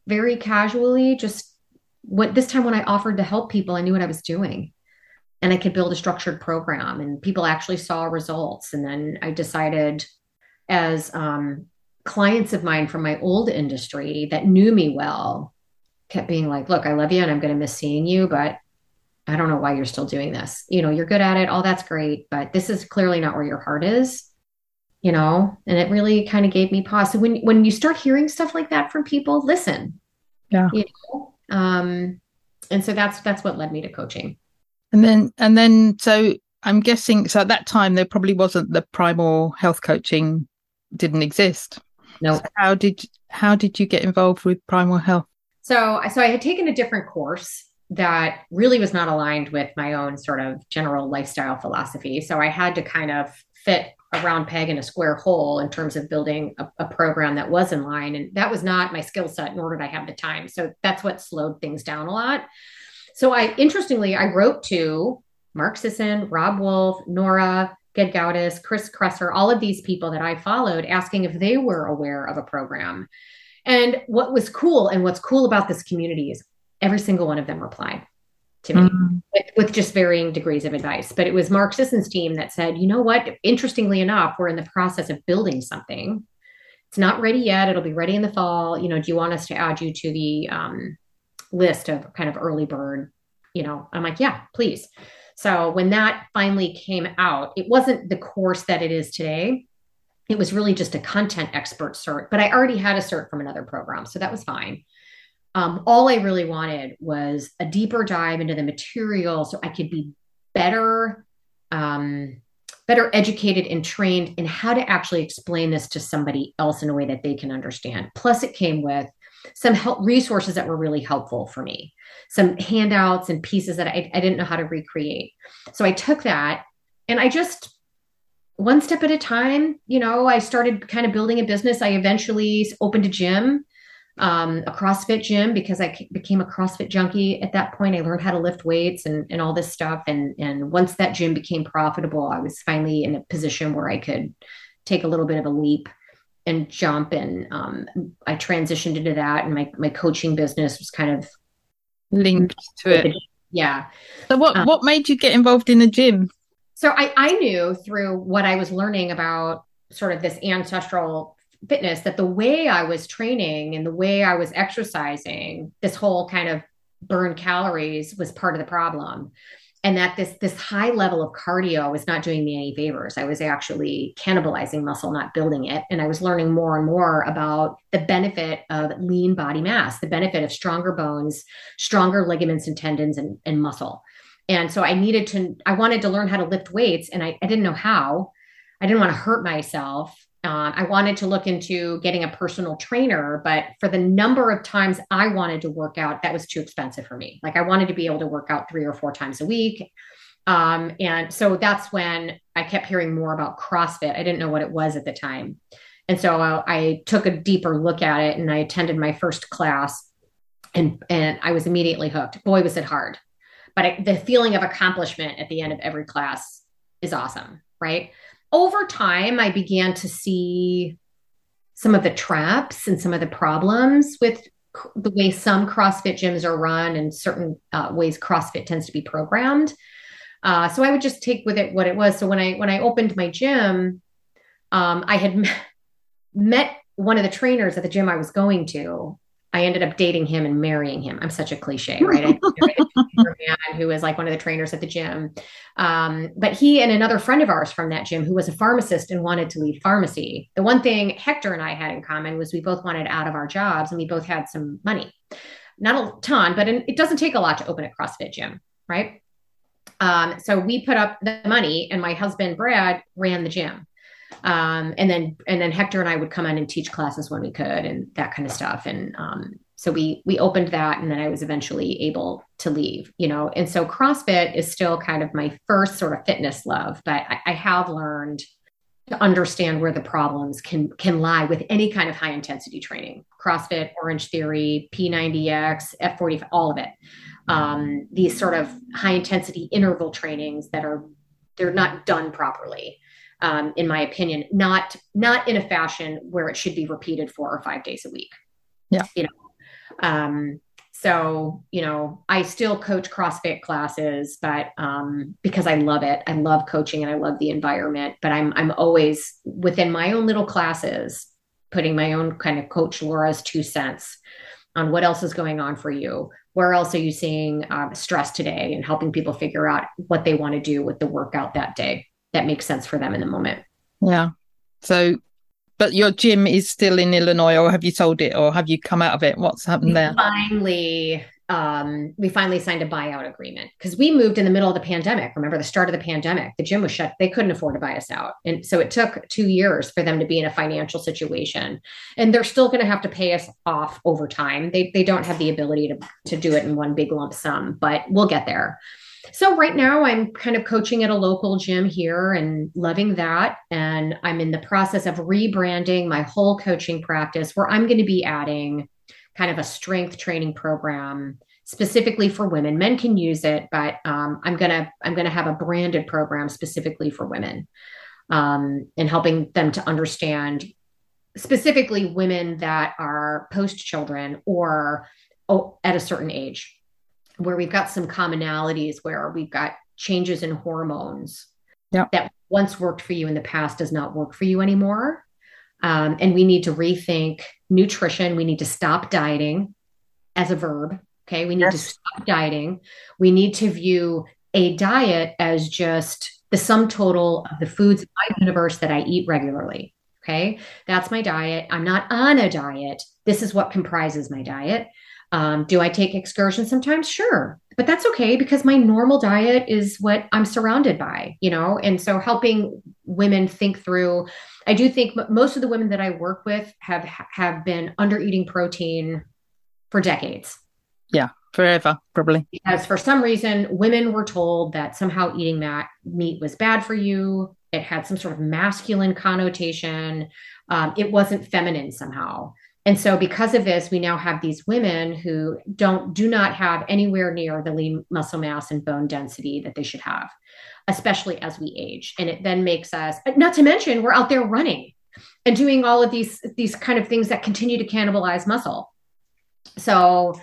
very casually just this time when I offered to help people, I knew what I was doing. and I could build a structured program and people actually saw results. And then I decided as um, clients of mine from my old industry that knew me well kept being like, look, I love you and I'm going to miss seeing you, but I don't know why you're still doing this. You know, you're good at it. All that's great, but this is clearly not where your heart is. You know, and it really kind of gave me pause. So when when you start hearing stuff like that from people, listen. Yeah. You know? Um, and so that's that's what led me to coaching. And then and then so I'm guessing so at that time there probably wasn't the primal health coaching didn't exist. No. So how did how did you get involved with primal health? So so I had taken a different course that really was not aligned with my own sort of general lifestyle philosophy. So I had to kind of fit a round peg in a square hole in terms of building a, a program that was in line. And that was not my skill set, nor did I have the time. So that's what slowed things down a lot. So I interestingly, I wrote to Mark Sisson, Robb Wolf, Nora, Gedgaudas, Chris Kresser, all of these people that I followed asking if they were aware of a program. And what was cool and what's cool about this community is every single one of them replied to me mm-hmm. with, with, just varying degrees of advice. But it was Mark Sisson's team that said, you know what? Interestingly enough, we're in the process of building something. It's not ready yet. It'll be ready in the fall. You know, do you want us to add you to the um, list of kind of early bird? You know, I'm like, yeah, please. So when that finally came out, it wasn't the course that it is today. It was really just a content expert cert, but I already had a cert from another program. So that was fine. Um, all I really wanted was a deeper dive into the material so I could be better, um, better educated and trained in how to actually explain this to somebody else in a way that they can understand. Plus, it came with some help resources that were really helpful for me, some handouts and pieces that I, I didn't know how to recreate. So I took that and I just one step at a time, you know, I started kind of building a business. I eventually opened a gym um, a CrossFit gym because I became a CrossFit junkie at that point. I learned how to lift weights and, and all this stuff. And, and once that gym became profitable, I was finally in a position where I could take a little bit of a leap and jump. And um, I transitioned into that. And my, my coaching business was kind of linked to it. Yeah. So what, um, what made you get involved in the gym? So I, I knew through what I was learning about sort of this ancestral fitness that the way I was training and the way I was exercising, this whole kind of burn calories was part of the problem. And that this this high level of cardio was not doing me any favors. I was actually cannibalizing muscle, not building it. And I was learning more and more about the benefit of lean body mass, the benefit of stronger bones, stronger ligaments and tendons and, and muscle. And so I needed to, I wanted to learn how to lift weights and I, I didn't know how. I didn't want to hurt myself. Um, I wanted to look into getting a personal trainer, but for the number of times I wanted to work out, that was too expensive for me. Like I wanted to be able to work out three or four times a week. Um, and so that's when I kept hearing more about CrossFit. I didn't know what it was at the time. And so I, I took a deeper look at it and I attended my first class and, and I was immediately hooked. Boy, was it hard. But I, the feeling of accomplishment at the end of every class is awesome, right? over time, I began to see some of the traps and some of the problems with the way some CrossFit gyms are run and certain uh, ways CrossFit tends to be programmed. Uh, so I would just take with it what it was. So when I when I opened my gym, um, I had met one of the trainers at the gym I was going to, I ended up dating him and marrying him. I'm such a cliche, right? a man who was like one of the trainers at the gym. Um, but he and another friend of ours from that gym who was a pharmacist and wanted to leave pharmacy. The one thing Hector and I had in common was we both wanted out of our jobs and we both had some money. Not a ton, but it doesn't take a lot to open a CrossFit gym, right? Um, so we put up the money and my husband, Brad, ran the gym um, and then and then Hector and I would come in and teach classes when we could and that kind of stuff. And um, so we we opened that, and then I was eventually able to leave. You know, and so CrossFit is still kind of my first sort of fitness love, but I, I have learned to understand where the problems can can lie with any kind of high intensity training crossfit Orangetheory p90x f40 all of it um, these sort of high intensity interval trainings that are they're not done properly um, in my opinion, not not in a fashion where it should be repeated four or five days a week. Yeah, you know. Um, So, you know, I still coach CrossFit classes, but um, because I love it, I love coaching and I love the environment. But I'm I'm always within my own little classes, putting my own kind of coach Laura's two cents on what else is going on for you. Where else are you seeing uh, stress today, and helping people figure out what they want to do with the workout that day that makes sense for them in the moment. Yeah. So but your gym is still in Illinois, or have you sold it, or have you come out of it? What's happened we there? Finally, um, we finally signed a buyout agreement because we moved in the middle of the pandemic. Remember the start of the pandemic? The gym was shut; they couldn't afford to buy us out, and so it took two years for them to be in a financial situation. And they're still going to have to pay us off over time. They they don't have the ability to to do it in one big lump sum, but we'll get there. So right now I'm kind of coaching at a local gym here and loving that. And I'm in the process of rebranding my whole coaching practice where I'm going to be adding kind of a strength training program specifically for women. Men can use it, but um, I'm gonna I'm gonna have a branded program specifically for women, um, and helping them to understand specifically women that are post children or oh, at a certain age where we've got some commonalities where we've got changes in hormones yep. that once worked for you in the past does not work for you anymore. Um, and we need to rethink nutrition. We need to stop dieting as a verb. Okay. We need yes. to stop dieting. We need to view a diet as just the sum total of the foods in my universe that I eat regularly. Okay. That's my diet. I'm not on a diet. This is what comprises my diet. Um, do I take excursions sometimes? Sure. But that's okay because my normal diet is what I'm surrounded by, you know? And so helping women think through, I do think most of the women that I work with have have been under eating protein for decades. Yeah, forever, probably. Because for some reason, women were told that somehow eating that meat was bad for you. It had some sort of masculine connotation. Um, it wasn't feminine somehow. And so because of this, we now have these women who don't do not have anywhere near the lean muscle mass and bone density that they should have, especially as we age. And it then makes us not to mention we're out there running and doing all of these these kind of things that continue to cannibalize muscle. So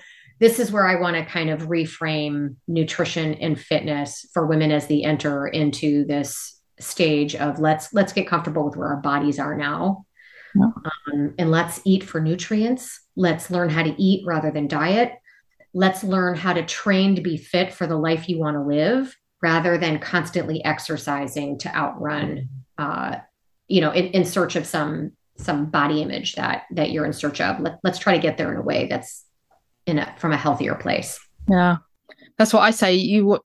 this is where I want to kind of reframe nutrition and fitness for women as they enter into this stage of let's let's get comfortable with where our bodies are now yeah. Um, and let's eat for nutrients. Let's learn how to eat rather than diet. Let's learn how to train to be fit for the life you want to live rather than constantly exercising to outrun, uh, you know, in, in search of some some body image that that you're in search of. Let, let's try to get there in a way that's in a from a healthier place. Yeah, that's what I say. You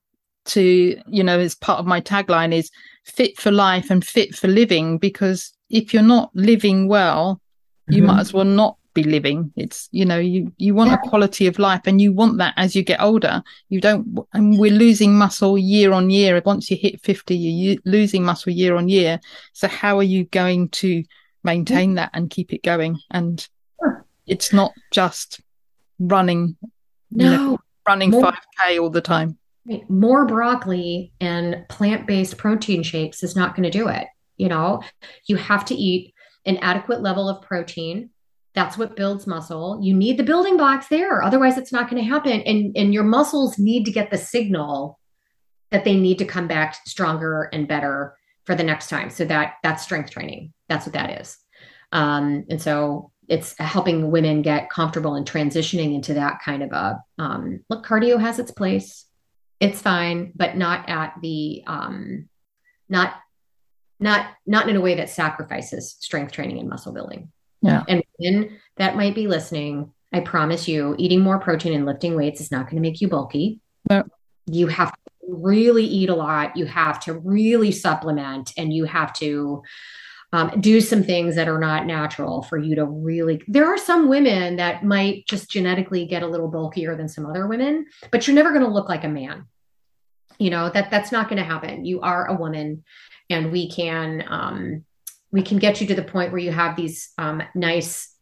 to you know as part of my tagline is fit for life and fit for living because if you're not living well, you mm-hmm. might as well not be living. It's you know you you want yeah. a quality of life, and you want that as you get older. You don't, and we're losing muscle year on year. Once you hit fifty, you're losing muscle year on year. So how are you going to maintain that and keep it going? And it's not just running, no, you know, running five k all the time. More broccoli and plant based protein shakes is not going to do it. You know, you have to eat an adequate level of protein. That's what builds muscle. You need the building blocks there. Otherwise, it's not going to happen. And, and your muscles need to get the signal that they need to come back stronger and better for the next time. So that that's strength training. That's what that is. Um, and so it's helping women get comfortable and transitioning into that kind of a um, look. Cardio has its place. It's fine, but not at the um, not not not in a way that sacrifices strength training and muscle building. Yeah. And women that might be listening, I promise you, eating more protein and lifting weights is not going to make you bulky. No. You have to really eat a lot. You have to really supplement, and you have to um, do some things that are not natural for you to really. There are some women that might just genetically get a little bulkier than some other women, but you're never going to look like a man. You know that that's not going to happen. You are a woman and we can um, we can get you to the point where you have these um, nice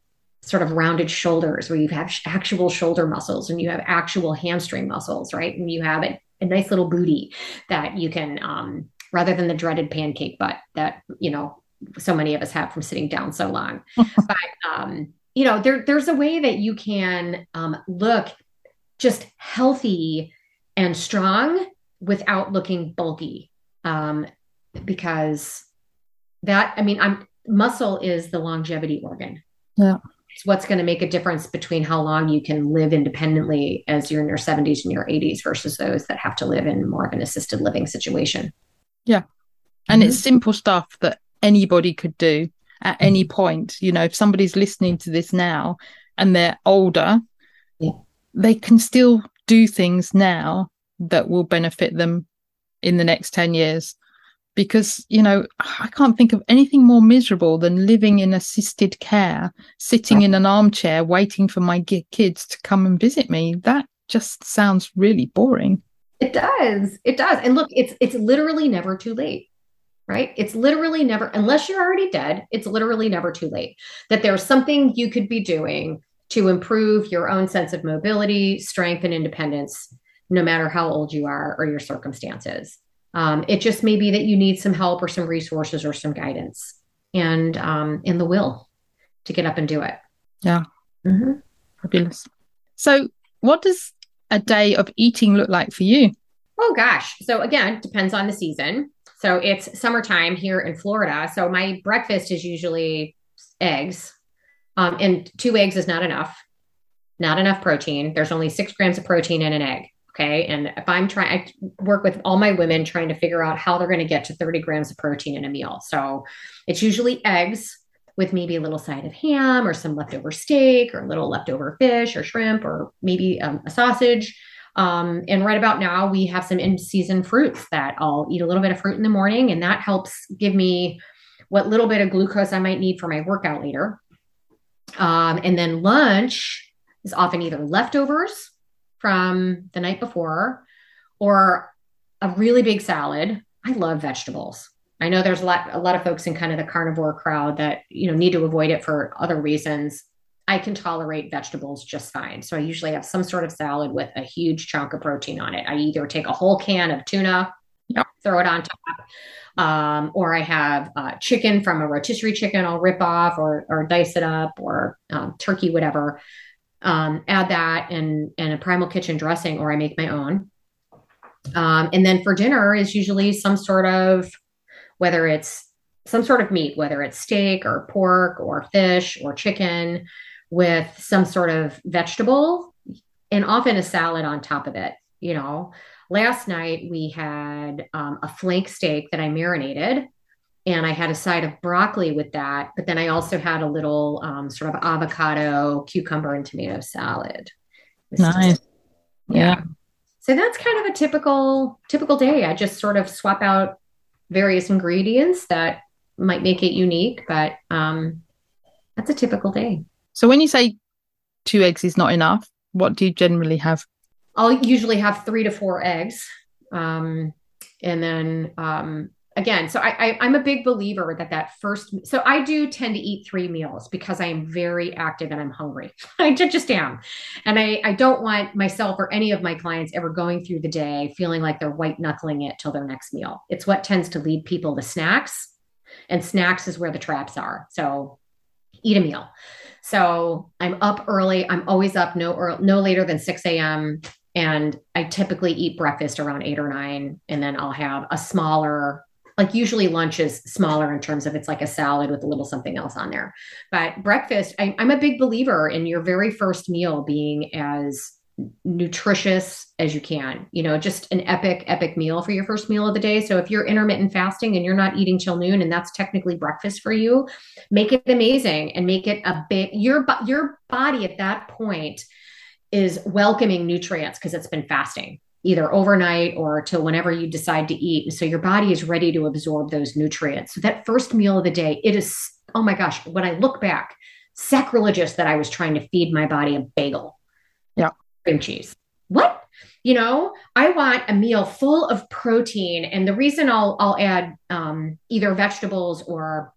sort of rounded shoulders where you have actual shoulder muscles and you have actual hamstring muscles right and you have a, a nice little booty that you can um, rather than the dreaded pancake butt that you know so many of us have from sitting down so long but um, you know there, there's a way that you can um, look just healthy and strong without looking bulky. Um, because that, I mean, I'm muscle is the longevity organ. Yeah. It's what's going to make a difference between how long you can live independently as you're in your 70s and your 80s versus those that have to live in more of an assisted living situation. Yeah. And mm-hmm. it's simple stuff that anybody could do at any point. You know, if somebody's listening to this now and they're older, yeah. they can still do things now that will benefit them in the next 10 years because you know i can't think of anything more miserable than living in assisted care sitting in an armchair waiting for my kids to come and visit me. That just sounds really boring. It does. It does. And look it's it's literally never too late right? It's literally never unless you're already dead it's literally never too late that there's something you could be doing to improve your own sense of mobility strength and independence no matter how old you are or your circumstances um, it just may be that you need some help or some resources or some guidance and um, in the will to get up and do it. Yeah. Mm-hmm. Fabulous. So, what does a day of eating look like for you? Oh, gosh. So, again, depends on the season. So, it's summertime here in Florida. So, my breakfast is usually eggs, um, and two eggs is not enough. Not enough protein. There's only six grams of protein in an egg. Okay. And if I'm trying, I work with all my women trying to figure out how they're going to get to 30 grams of protein in a meal. So it's usually eggs with maybe a little side of ham or some leftover steak or a little leftover fish or shrimp or maybe um, a sausage. Um, and right about now, we have some in season fruits that I'll eat a little bit of fruit in the morning, and that helps give me what little bit of glucose I might need for my workout later. Um, and then lunch is often either leftovers from the night before or a really big salad. I love vegetables. I know there's a lot a lot of folks in kind of the carnivore crowd that, you know, need to avoid it for other reasons. I can tolerate vegetables just fine. So I usually have some sort of salad with a huge chunk of protein on it. I either take a whole can of tuna, yep. throw it on top, um, or I have uh, chicken from a rotisserie chicken. I'll rip off or or dice it up, or um, turkey, whatever um, add that and and a primal kitchen dressing, or I make my own. Um, and then for dinner is usually some sort of whether it's some sort of meat, whether it's steak or pork or fish or chicken, with some sort of vegetable and often a salad on top of it. You know, last night we had um, a flank steak that I marinated and I had a side of broccoli with that. But then I also had a little um, sort of avocado, cucumber, and tomato salad. Nice. Just, yeah. yeah. So that's kind of a typical typical day. I just sort of swap out various ingredients that might make it unique, but um, that's a typical day. So when you say two eggs is not enough, what do you generally have? I'll usually have three to four eggs. Um, and then um, again so I, I am a big believer that that first so i do tend to eat three meals because i am very active and i'm hungry. I just am and i i don't want myself or any of my clients ever going through the day feeling like they're white knuckling it till their next meal. It's what tends to lead people to snacks and snacks is where the traps are. So eat a meal. So i'm up early. I'm always up no or no later than 6 a.m and I typically eat breakfast around eight or nine, and then I'll have a smaller like usually lunch is smaller in terms of it's like a salad with a little something else on there. But breakfast, I, I'm a big believer in your very first meal being as nutritious as you can. You know, just an epic, epic meal for your first meal of the day. So if you're intermittent fasting and you're not eating till noon and that's technically breakfast for you, make it amazing and make it a bit your your body at that point is welcoming nutrients because it's been fasting either overnight or till whenever you decide to eat. So your body is ready to absorb those nutrients. So that first meal of the day, it is, oh my gosh, when I look back, sacrilegious that I was trying to feed my body a bagel. Yeah. Cream cheese. What? You know, I want a meal full of protein. And the reason I'll I'll add um, either vegetables or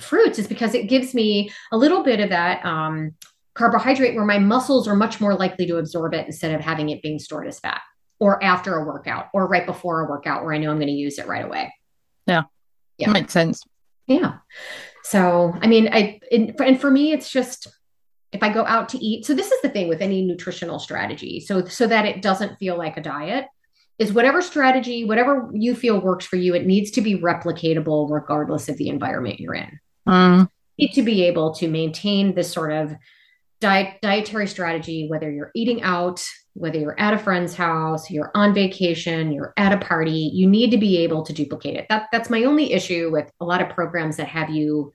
fruits is because it gives me a little bit of that um, carbohydrate where my muscles are much more likely to absorb it instead of having it being stored as fat or after a workout or right before a workout where I know I'm going to use it right away. Yeah. Yeah. Makes sense. Yeah. So, I mean, I, and for me, it's just, if I go out to eat, so this is the thing with any nutritional strategy. So so that it doesn't feel like a diet is whatever strategy, whatever you feel works for you, it needs to be replicatable regardless of the environment you're in. Mm. You need to be able to maintain this sort of diet dietary strategy, whether you're eating out, whether you're at a friend's house, you're on vacation, you're at a party, you need to be able to duplicate it. That that's my only issue with a lot of programs that have you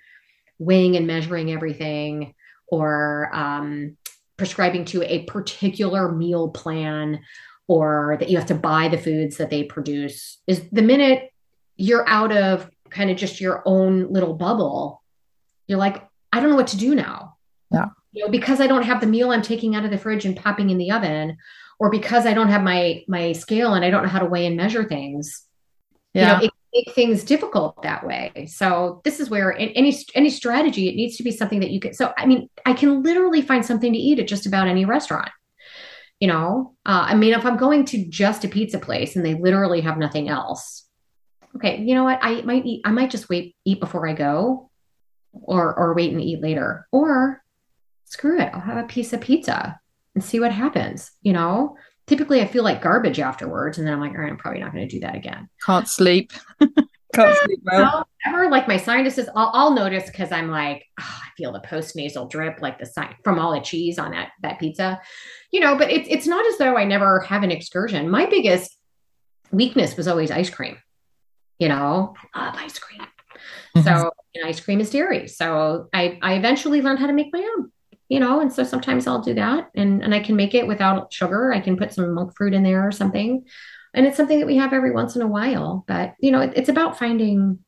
weighing and measuring everything or um, prescribing to a particular meal plan or that you have to buy the foods that they produce. Is the minute you're out of kind of just your own little bubble you're like i don't know what to do now. Yeah you know because i don't have the meal i'm taking out of the fridge and popping in the oven or because i don't have my my scale and i don't know how to weigh and measure things yeah you know, it make things difficult that way. So this is where in any any strategy it needs to be something that you can so i mean i can literally find something to eat at just about any restaurant you know? Uh, i mean if i'm going to just a pizza place and they literally have nothing else okay you know what? I might eat i might just wait eat before i go or or wait and eat later or screw it. I'll have a piece of pizza and see what happens you know? Typically i feel like garbage afterwards and then i'm like all right i'm probably not going to do that again. Can't sleep. Can't sleep well. Ever like my sinuses i'll, I'll notice because i'm like oh, i feel the post nasal drip like the sign from all the cheese on that that pizza. You know but it's it's not as though i never have an excursion. My biggest weakness was always ice cream you know? I love ice cream. Mm-hmm. So you ice cream is dairy. So i i eventually learned how to make my own you know and so sometimes i'll do that and and i can make it without sugar. I can put some monk fruit in there or something. And it's something that we have every once in a while but you know it, it's about finding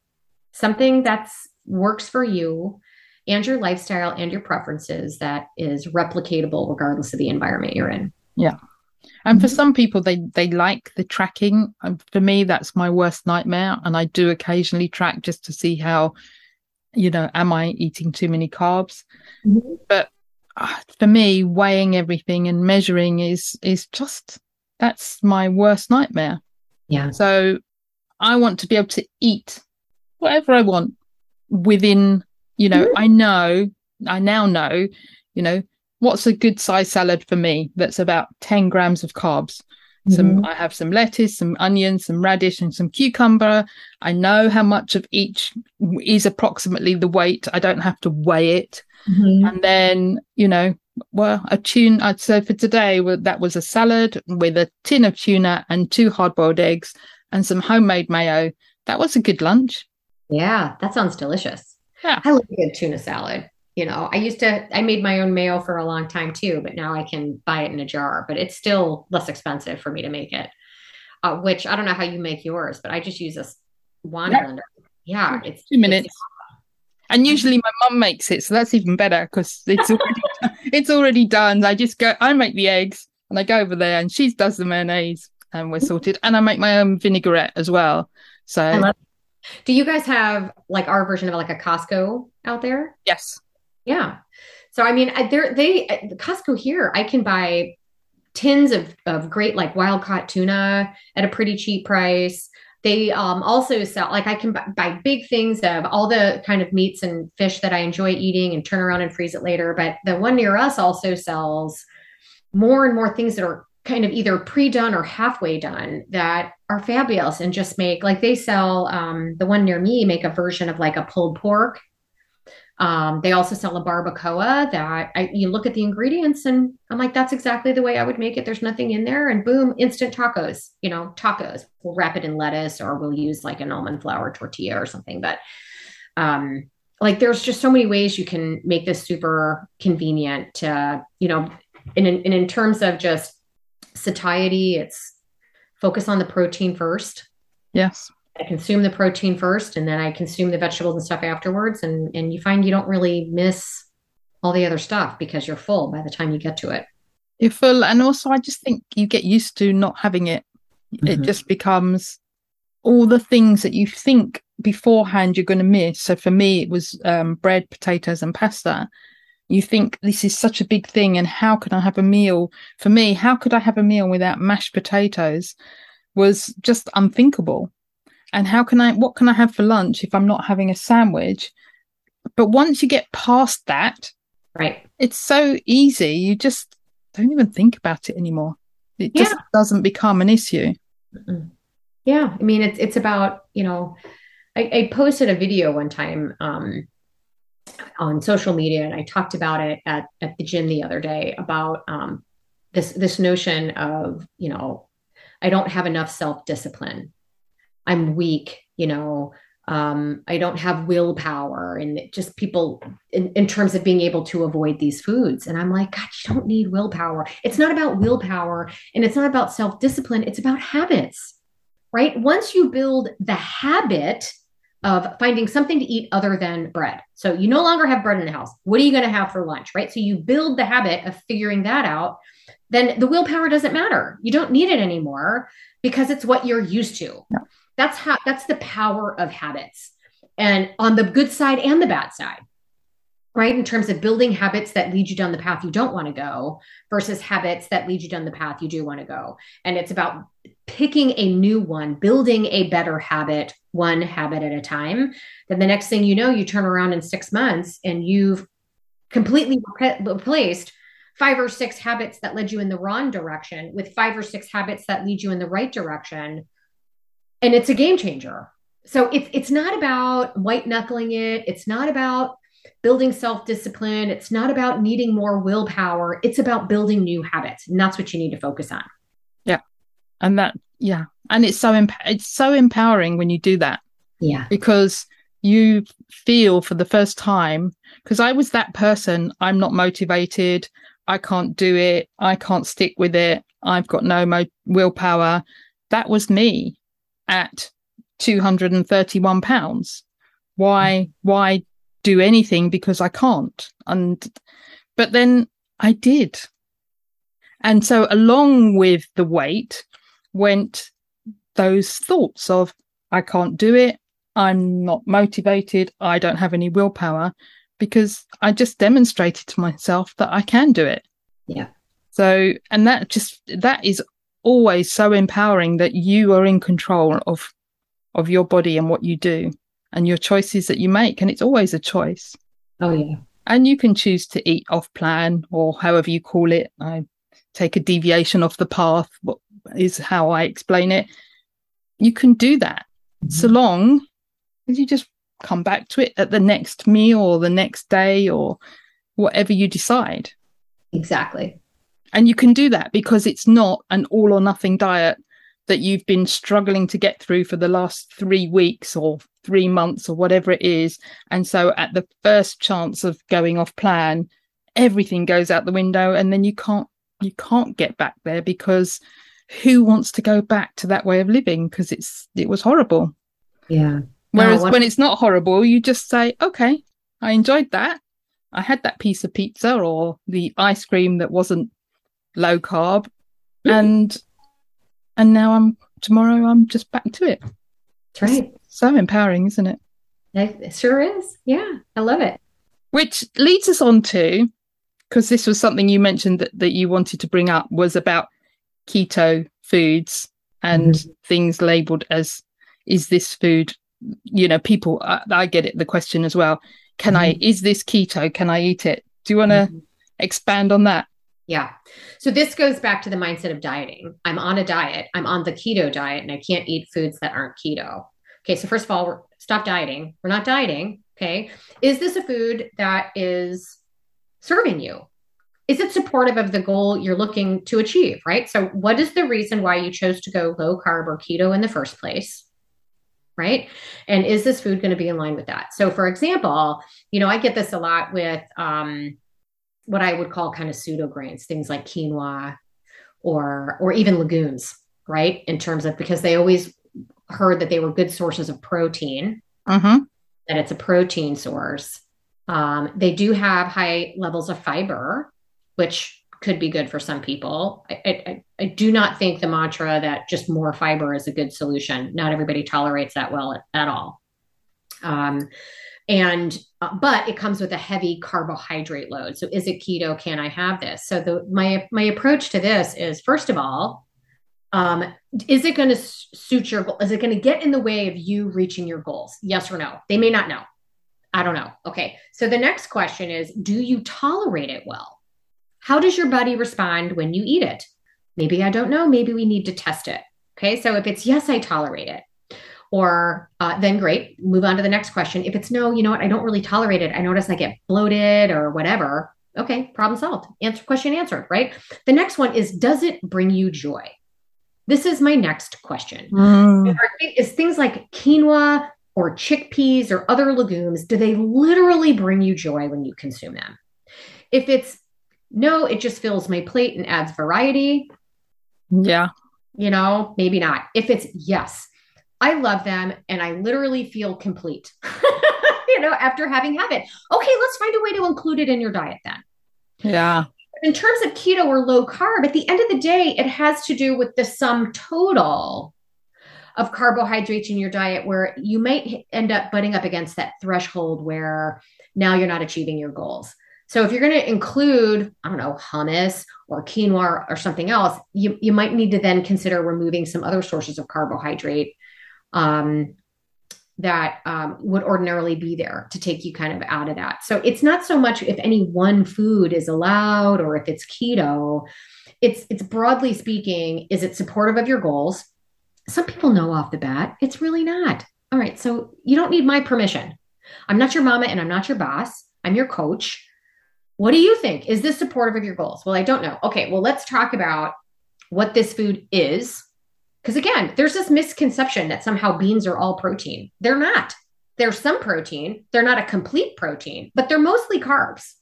something that's works for you and your lifestyle and your preferences that is replicatable regardless of the environment you're in. Yeah. And for some people they they like the tracking. For me that's my worst nightmare. And i do occasionally track just to see how you know am i eating too many carbs? Mhm. but for me weighing everything and measuring is is just that's my worst nightmare. Yeah. So i want to be able to eat whatever i want within you know mm-hmm. i know i now know you know what's a good size salad for me that's about 10 grams of carbs some i have some lettuce some onions some radish and some cucumber. I know how much of each is approximately the weight. I don't have to weigh it. Mhm. and then you know well a tune i'd say for today well, that was a salad with a tin of tuna and two hard-boiled eggs and some homemade mayo. That was a good lunch. Yeah that sounds delicious. Yeah. i love a good tuna salad you know i used to i made my own mayo for a long time too but now i can buy it in a jar but it's still less expensive for me to make it. Uh, which i don't know how you make yours but i just use a wand Yeah. yeah it's two minutes and usually my mum makes it so that's even better because it's already it's already done. I just go i make the eggs and i go over there and she does the mayonnaise and we're sorted. And i make my own vinaigrette as well. So do you guys have like our version of like a costco out there? Yes Yeah. So I mean, they're they the Costco here. I can buy tins of of great like wild caught tuna at a pretty cheap price. They um, also sell like I can buy, buy big things of all the kind of meats and fish that I enjoy eating and turn around and freeze it later. But the one near us also sells more and more things that are kind of either pre-done or halfway done that are fabulous and just make like they sell um, the one near me make a version of like a pulled pork um, they also sell a barbacoa that I, you look at the ingredients and I'm like, that's exactly the way I would make it. There's nothing in there. And boom, instant tacos, you know, tacos. We'll wrap it in lettuce or we'll use like an almond flour tortilla or something. But um, like there's just so many ways you can make this super convenient to, you know, and in, and in terms of just satiety, it's focus on the protein first. yes I consume the protein first and then I consume the vegetables and stuff afterwards. And, and you find you don't really miss all the other stuff because you're full by the time you get to it. you're full and also i just think you get used to not having it it Mhm. just becomes all the things that you think beforehand you're going to miss so for me it was um, bread potatoes and pasta you think this is such a big thing and how can i have a meal for me how could i have a meal without mashed potatoes was just unthinkable and how can i what can i have for lunch if i'm not having a sandwich but once you get past that Right. It's so easy. You just don't even think about it anymore. It Yeah. just doesn't become an issue. Mm-mm. Yeah, I mean it's it's about you know, I, I posted a video one time um, on social media, and I talked about it at at the gym the other day about um, this this notion of you know, I don't have enough self discipline. I'm weak, you know. Um, I don't have willpower, and just people in, in terms of being able to avoid these foods. And I'm like, God, you don't need willpower. It's not about willpower, and it's not about self discipline. It's about habits right? Once you build the habit of finding something to eat other than bread. So you no longer have bread in the house. What are you going to have for lunch, right? So you build the habit of figuring that out. Then the willpower doesn't matter. You don't need it anymore because it's what you're used to. That's how that's the power of habits. And on the good side and the bad side. Right? In terms of building habits that lead you down the path you don't want to go versus habits that lead you down the path you do want to go. And it's about picking a new one, building a better habit, one habit at a time. Then the next thing you know, you turn around in six months and you've completely replaced five or six habits that led you in the wrong direction with five or six habits that lead you in the right direction. And it's a game changer. So it's it's not about white knuckling it. It's not about building self-discipline. It's not about needing more willpower. It's about building new habits. And that's what you need to focus on. Yeah, and that, yeah. And it's so, emp- it's so empowering when you do that. Yeah. because you feel for the first time because I was that person I'm not motivated I can't do it I can't stick with it I've got no mo- willpower that was me at 231 pounds why why do anything because I can't and but then I did and so along with the weight went those thoughts of I can't do it I'm not motivated. I don't have any willpower because I just demonstrated to myself that I can do it. Yeah. So, and that just, that is always so empowering that you are in control of, of your body and what you do and your choices that you make. And it's always a choice. Oh yeah. And you can choose to eat off plan or however you call it. I take a deviation off the path, what is how I explain it. You can do that mm-hmm. so long as you just come back to it at the next meal or the next day or whatever you decide. Exactly. And you can do that because it's not an all or nothing diet that you've been struggling to get through for the last three weeks or three months or whatever it is. And so at the first chance of going off plan, everything goes out the window and then you can't you can't get back there because who wants to go back to that way of living because it's it was horrible Yeah. Whereas what- when it's not horrible, you just say, okay, I enjoyed that. I had that piece of pizza or the ice cream that wasn't low carb. And and now I'm tomorrow I'm just back to it. That's right. So empowering, isn't it? It sure is. Yeah. I love it. Which leads us on to because this was something you mentioned that, that you wanted to bring up was about keto foods and things labeled as is this food you know people I, I get it the question as well can i is this keto can i eat it do you want to Mhm. expand on that Yeah. So this goes back to the mindset of dieting. I'm on a diet. I'm on the keto diet and I can't eat foods that aren't keto. Okay. So first of all, stop dieting. We're not dieting. Okay. Is this a food that is serving you? Is it supportive of the goal you're looking to achieve? Right. So what is the reason why you chose to go low carb or keto in the first place? Right. And is this food going to be in line with that? So for example, you know, I get this a lot with, um, what I would call kind of pseudo grains, things like quinoa or or even legumes, right? In terms of because they always heard that they were good sources of protein, mm-hmm. that it's a protein source. Um, they do have high levels of fiber, which could be good for some people. I, I, I do not think the mantra that just more fiber is a good solution. Not everybody tolerates that well at, at all. Um, and uh, but it comes with a heavy carbohydrate load so is it keto can i have this so the my my approach to this is first of all um, is it going to suit your goal is it going to get in the way of you reaching your goals yes or no they may not know I don't know. Okay. So the next question is Do you tolerate it well? How does your body respond when you eat it? Maybe I don't know. Maybe we need to test it. Okay. So if it's yes, I tolerate it, or uh, then great, move on to the next question. If it's no, you know what, I don't really tolerate it. I notice I get bloated or whatever. Okay, problem solved. Answer question answered, right? The next one is Does it bring you joy? This is my next question. Mm. Is things like quinoa or chickpeas or other legumes, do they literally bring you joy when you consume them? If it's no, it just fills my plate and adds variety. Yeah. You know, maybe not. If it's yes, I love them and I literally feel complete, you know, after having had it. Okay, let's find a way to include it in your diet then. Yeah. In terms of keto or low carb, at the end of the day, it has to do with the sum total of carbohydrates in your diet where you might end up butting up against that threshold where now you're not achieving your goals. So if you're going to include, I don't know, hummus or quinoa or something else, you, you might need to then consider removing some other sources of carbohydrate um, that um, would ordinarily be there to take you kind of out of that. So it's not so much if any one food is allowed or if it's keto. It's it's broadly speaking, is it supportive of your goals? Some people know off the bat it's really not. All right, so you don't need my permission. I'm not your mama and I'm not your boss. I'm your coach. What do you think? Is this supportive of your goals? Well, I don't know. Okay, well, let's talk about what this food is. Because again, there's this misconception that somehow beans are all protein. They're not. There's some protein. They're not a complete protein, but they're mostly carbs,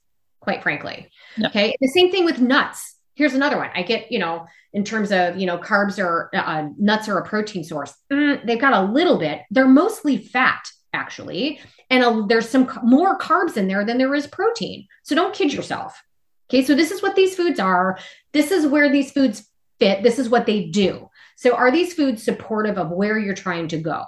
quite frankly. Okay. The same thing with nuts. Here's another one. I get, you know, in terms of, you know, carbs or uh, nuts are a protein source. Mm, they've got a little bit. They're mostly fat, actually. And a, there's some more carbs in there than there is protein. So don't kid yourself. Okay. So this is what these foods are. This is where these foods fit. This is what they do. So are these foods supportive of where you're trying to go?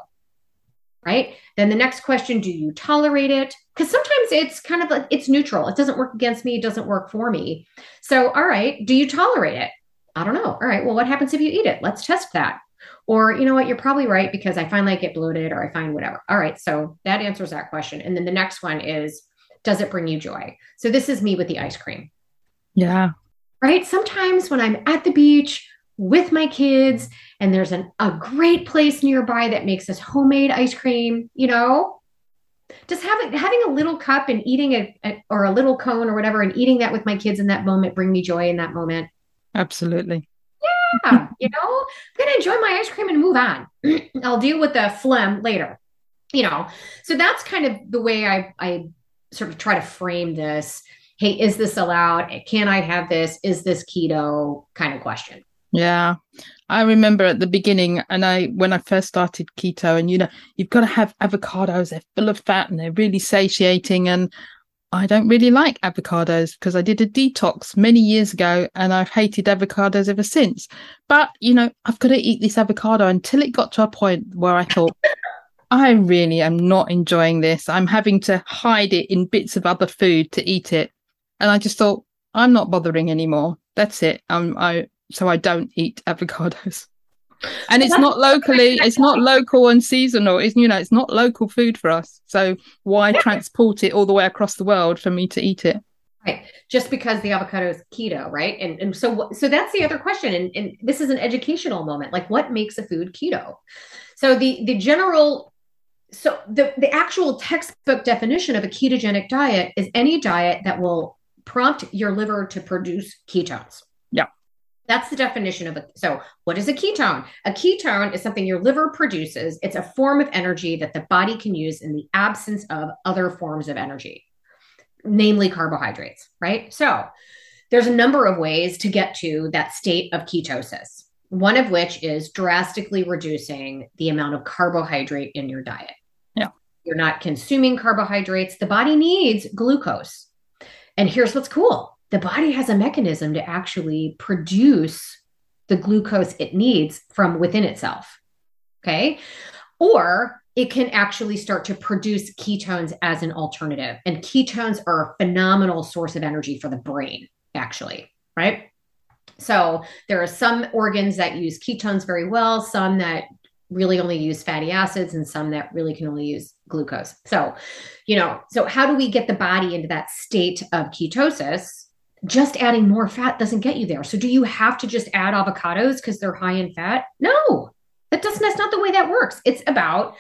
Right. Then the next question, do you tolerate it? Because sometimes it's kind of like it's neutral. It doesn't work against me. It doesn't work for me. So, all right, do you tolerate it? I don't know. All right. Well, what happens if you eat it? Let's test that. Or, you know what, you're probably right because I find like get bloated or I find whatever. All right. So that answers that question. And then the next one is, does it bring you joy? So this is me with the ice cream. Yeah. Right. Sometimes when I'm at the beach with my kids and there's an, a great place nearby that makes this homemade ice cream, you know, just having having a little cup and eating it uh, or a little cone or whatever and eating that with my kids in that moment bring me joy in that moment. Absolutely. Yeah, you know, I'm gonna enjoy my ice cream and move on. I'll deal with the phlegm later. You know, so that's kind of the way I I sort of try to frame this. Hey, is this allowed? Can I have this? Is this keto? Kind of question. Yeah. I remember at the beginning and I when I first started keto and you know, you've got to have avocados, they're full of fat and they're really satiating and I don't really like avocados because I did a detox many years ago and I've hated avocados ever since. But, you know, I've got to eat this avocado until it got to a point where I thought, I really am not enjoying this. I'm having to hide it in bits of other food to eat it. And I just thought, I'm not bothering anymore. That's it. Um, I so I don't eat avocados. And it's not locally, it's not local and seasonal. It's you know, it's not local food for us. So why transport it all the way across the world for me to eat it? Right. Just because the avocado is keto, right? And and so so that's the other question. And, and this is an educational moment. Like what makes a food keto? So the the general so the, the actual textbook definition of a ketogenic diet is any diet that will prompt your liver to produce ketones. That's the definition of it. So, what is a ketone? A ketone is something your liver produces. It's a form of energy that the body can use in the absence of other forms of energy, namely carbohydrates, right? So, there's a number of ways to get to that state of ketosis, one of which is drastically reducing the amount of carbohydrate in your diet. Yeah. You're not consuming carbohydrates, the body needs glucose. And here's what's cool the body has a mechanism to actually produce the glucose it needs from within itself. Okay. Or it can actually start to produce ketones as an alternative. And ketones are a phenomenal source of energy for the brain, actually. Right. So there are some organs that use ketones very well, some that really only use fatty acids and some that really can only use glucose. So, you know, so how do we get the body into that state of ketosis? Just adding more fat doesn't get you there. So, do you have to just add avocados because they're high in fat? No, that doesn't, that's not the way that works. It's about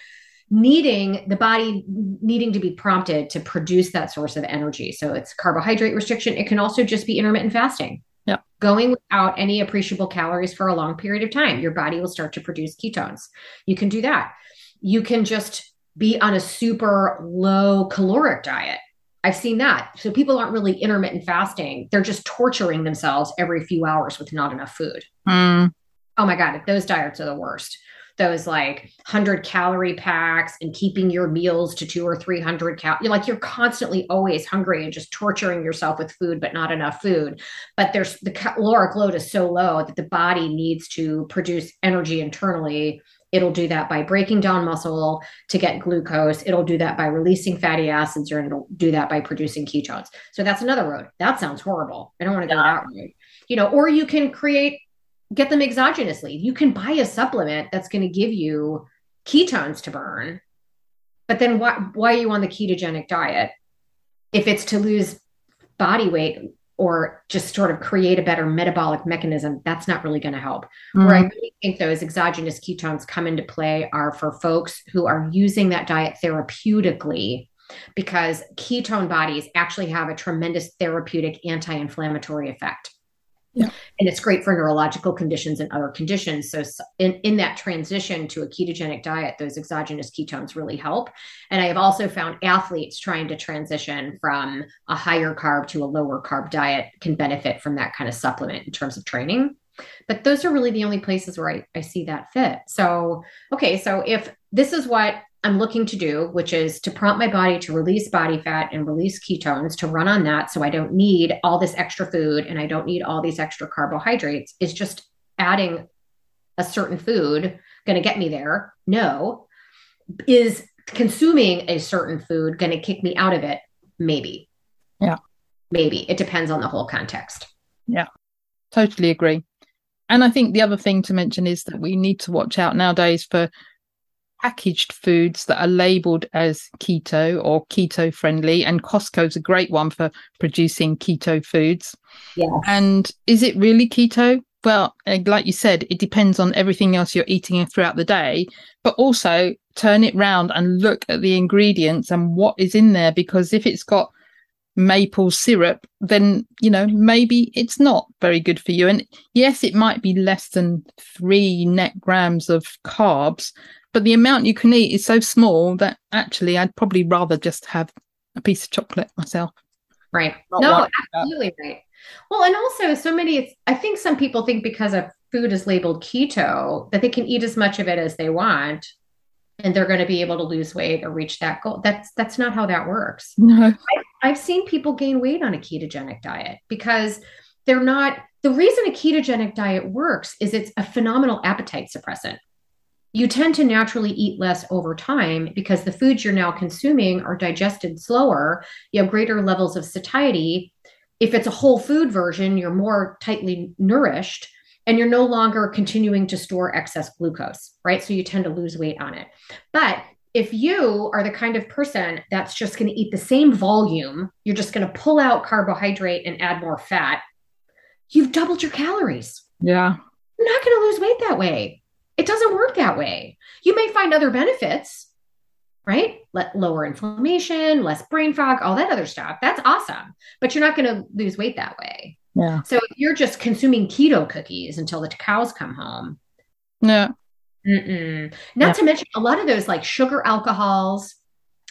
needing the body needing to be prompted to produce that source of energy. So, it's carbohydrate restriction. It can also just be intermittent fasting. Yeah. Going without any appreciable calories for a long period of time, your body will start to produce ketones. You can do that. You can just be on a super low caloric diet. I've seen that. So people aren't really intermittent fasting. They're just torturing themselves every few hours with not enough food. Mm. Oh my God, those diets are the worst those like 100 calorie packs and keeping your meals to two or 300 cal you're like you're constantly always hungry and just torturing yourself with food but not enough food but there's the caloric load is so low that the body needs to produce energy internally it'll do that by breaking down muscle to get glucose it'll do that by releasing fatty acids or it'll do that by producing ketones so that's another road that sounds horrible i don't want to go that road you know or you can create get them exogenously. You can buy a supplement that's going to give you ketones to burn. But then why why are you on the ketogenic diet? If it's to lose body weight or just sort of create a better metabolic mechanism, that's not really going to help. Mm-hmm. Where I really think those exogenous ketones come into play are for folks who are using that diet therapeutically because ketone bodies actually have a tremendous therapeutic anti-inflammatory effect. Yeah. And it's great for neurological conditions and other conditions. So, in, in that transition to a ketogenic diet, those exogenous ketones really help. And I have also found athletes trying to transition from a higher carb to a lower carb diet can benefit from that kind of supplement in terms of training. But those are really the only places where I, I see that fit. So, okay, so if this is what I'm looking to do, which is to prompt my body to release body fat and release ketones to run on that. So I don't need all this extra food and I don't need all these extra carbohydrates, is just adding a certain food going to get me there? No. Is consuming a certain food going to kick me out of it? Maybe. Yeah. Maybe. It depends on the whole context. Yeah. Totally agree. And I think the other thing to mention is that we need to watch out nowadays for packaged foods that are labeled as keto or keto friendly and Costco's a great one for producing keto foods. Yeah. And is it really keto? Well, eh, like you said, it depends on everything else you're eating throughout the day, but also turn it round and look at the ingredients and what is in there because if it's got maple syrup, then, you know, maybe it's not very good for you. And yes, it might be less than three net grams of carbs, but the amount you can eat is so small that actually I'd probably rather just have a piece of chocolate myself. Right. Not no, absolutely right. Well, and also so many, I think some people think because a food is labeled keto that they can eat as much of it as they want and they're going to be able to lose weight or reach that goal. That's that's not how that works. No. I, I've seen people gain weight on a ketogenic diet because they're not the reason a ketogenic diet works is it's a phenomenal appetite suppressant you tend to naturally eat less over time because the foods you're now consuming are digested slower. You have greater levels of satiety. If it's a whole food version, you're more tightly nourished and you're no longer continuing to store excess glucose, right? So you tend to lose weight on it. But if you are the kind of person that's just going to eat the same volume, you're just going to pull out carbohydrate and add more fat, you've doubled your calories. Yeah. You're not going to lose weight that way. It doesn't work that way. You may find other benefits, right? Let lower inflammation, less brain fog, all that other stuff. That's awesome. But you're not going to lose weight that way. Yeah. So if you're just consuming keto cookies until the cows come home. No. Mm-mm. Not yeah. to mention a lot of those like sugar alcohols,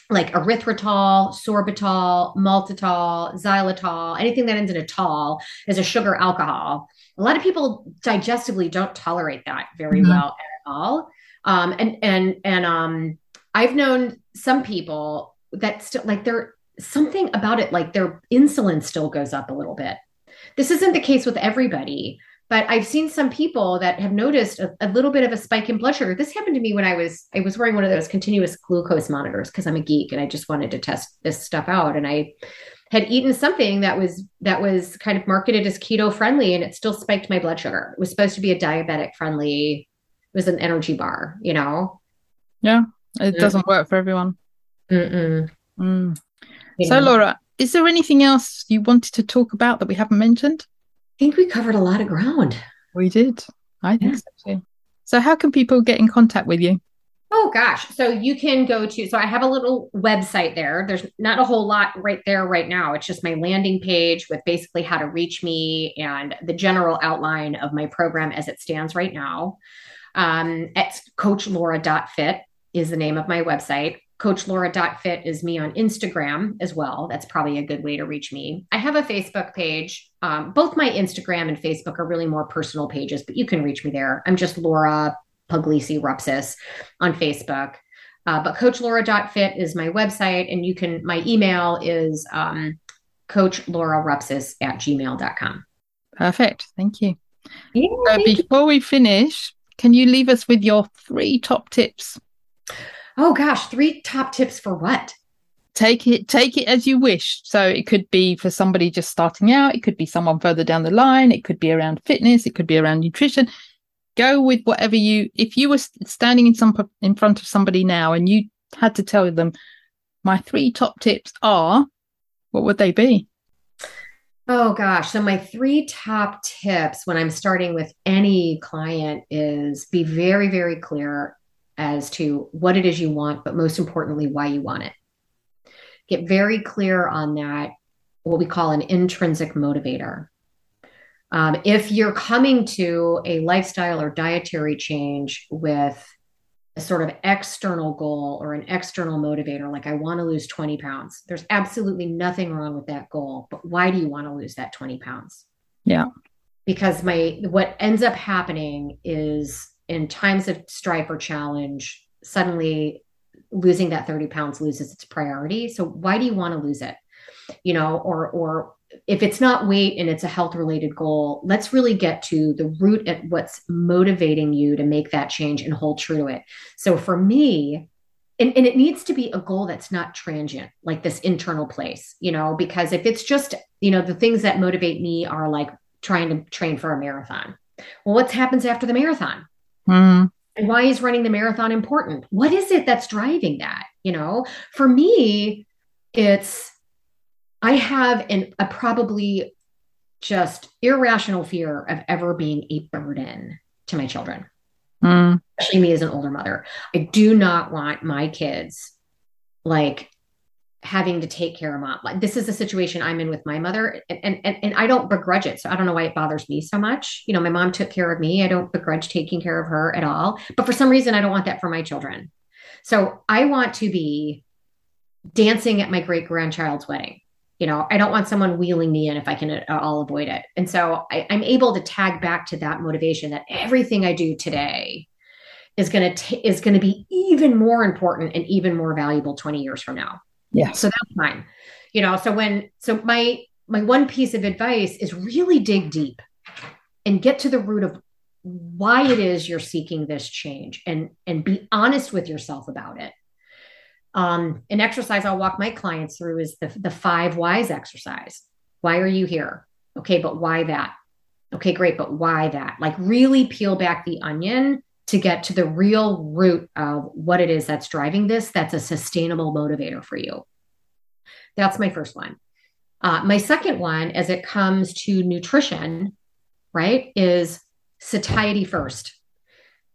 like erythritol, sorbitol, maltitol, xylitol, anything that ends in a tol is a sugar alcohol a lot of people digestively don't tolerate that very mm-hmm. well at all. Um, and and and um, I've known some people that still like they're something about it, like their insulin still goes up a little bit. This isn't the case with everybody, but I've seen some people that have noticed a, a, little bit of a spike in blood sugar. This happened to me when I was I was wearing one of those continuous glucose monitors because I'm a geek and I just wanted to test this stuff out. And I had eaten something that was that was kind of marketed as keto friendly and it still spiked my blood sugar. It was supposed to be a diabetic friendly it was an energy bar, you know? Yeah, it mm. doesn't work for everyone. Mm-mm. Mm. So, Laura, is there anything else you wanted to talk about that we haven't mentioned? I think we covered a lot of ground. We did. I think yeah. so too. So, how can people get in contact with you? Oh gosh. So you can go to, so I have a little website there. There's not a whole lot right there right now. It's just my landing page with basically how to reach me and the general outline of my program as it stands right now. Um, it's coachlaura.fit is the name of my website. Coachlaura.fit is me on Instagram as well. That's probably a good way to reach me. I have a Facebook page. Um, both my Instagram and Facebook are really more personal pages, but you can reach me there. I'm just Laura Puglisi Rupsis on Facebook. Uh, but coachlaura.fit is my website, and you can, my email is um, coachlaurarupsis at gmail.com. Perfect. Thank you. Yeah, uh, before we finish, can you leave us with your three top tips? Oh gosh, three top tips for what? Take it take it as you wish. So it could be for somebody just starting out, it could be someone further down the line, it could be around fitness, it could be around nutrition. Go with whatever you if you were standing in some in front of somebody now and you had to tell them my three top tips are what would they be? Oh gosh. So my three top tips when I'm starting with any client is be very, very clear as to what it is you want, but most importantly, why you want it. Get very clear on that, what we call an intrinsic motivator. Um, if you're coming to a lifestyle or dietary change with a sort of external goal or an external motivator, like I want to lose 20 pounds, there's absolutely nothing wrong with that goal. But why do you want to lose that 20 pounds? Yeah. Because my what ends up happening is in times of strife or challenge, suddenly losing that 30 pounds loses its priority. So why do you want to lose it? You know, or or if it's not weight and it's a health related goal, let's really get to the root at what's motivating you to make that change and hold true to it. So for me, and, and it needs to be a goal that's not transient, like this internal place, you know, because if it's just, you know, the things that motivate me are like trying to train for a marathon. Well, what happens after the marathon? Mm. And why is running the marathon important? What is it that's driving that? You know, for me, it's I have an, a probably just irrational fear of ever being a burden to my children, mm. especially me as an older mother. I do not want my kids like having to take care of mom. Like this is the situation I'm in with my mother and, and, and I don't begrudge it. So I don't know why it bothers me so much. You know, my mom took care of me. I don't begrudge taking care of her at all. But for some reason, I don't want that for my children. So I want to be dancing at my great grandchild's wedding. You know, I don't want someone wheeling me in if I can uh, I'll avoid it. And so I, I'm able to tag back to that motivation that everything I do today is going to is going to be even more important and even more valuable 20 years from now. Yeah. So that's fine. You know, so when so my my one piece of advice is really dig deep and get to the root of why it is you're seeking this change and and be honest with yourself about it. Um, an exercise I'll walk my clients through is the the five whys exercise. Why are you here? Okay, but why that? Okay, great, but why that? Like really peel back the onion to get to the real root of what it is that's driving this that's a sustainable motivator for you. That's my first one. Uh, my second one, as it comes to nutrition, right, is satiety first.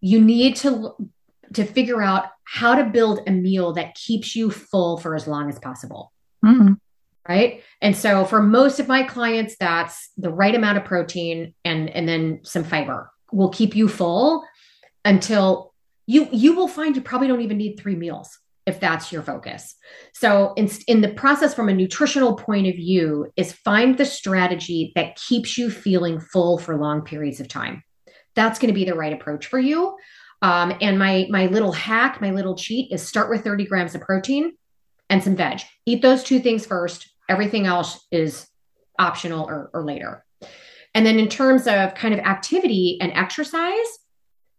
You need to to figure out how to build a meal that keeps you full for as long as possible. Mm-hmm. Right. And so for most of my clients, that's the right amount of protein and, and then some fiber will keep you full until you you will find you probably don't even need three meals if that's your focus. So in, in the process from a nutritional point of view is find the strategy that keeps you feeling full for long periods of time. That's going to be the right approach for you. Um, and my my little hack, my little cheat is start with 30 grams of protein and some veg. Eat those two things first. Everything else is optional or, or later. And then in terms of kind of activity and exercise,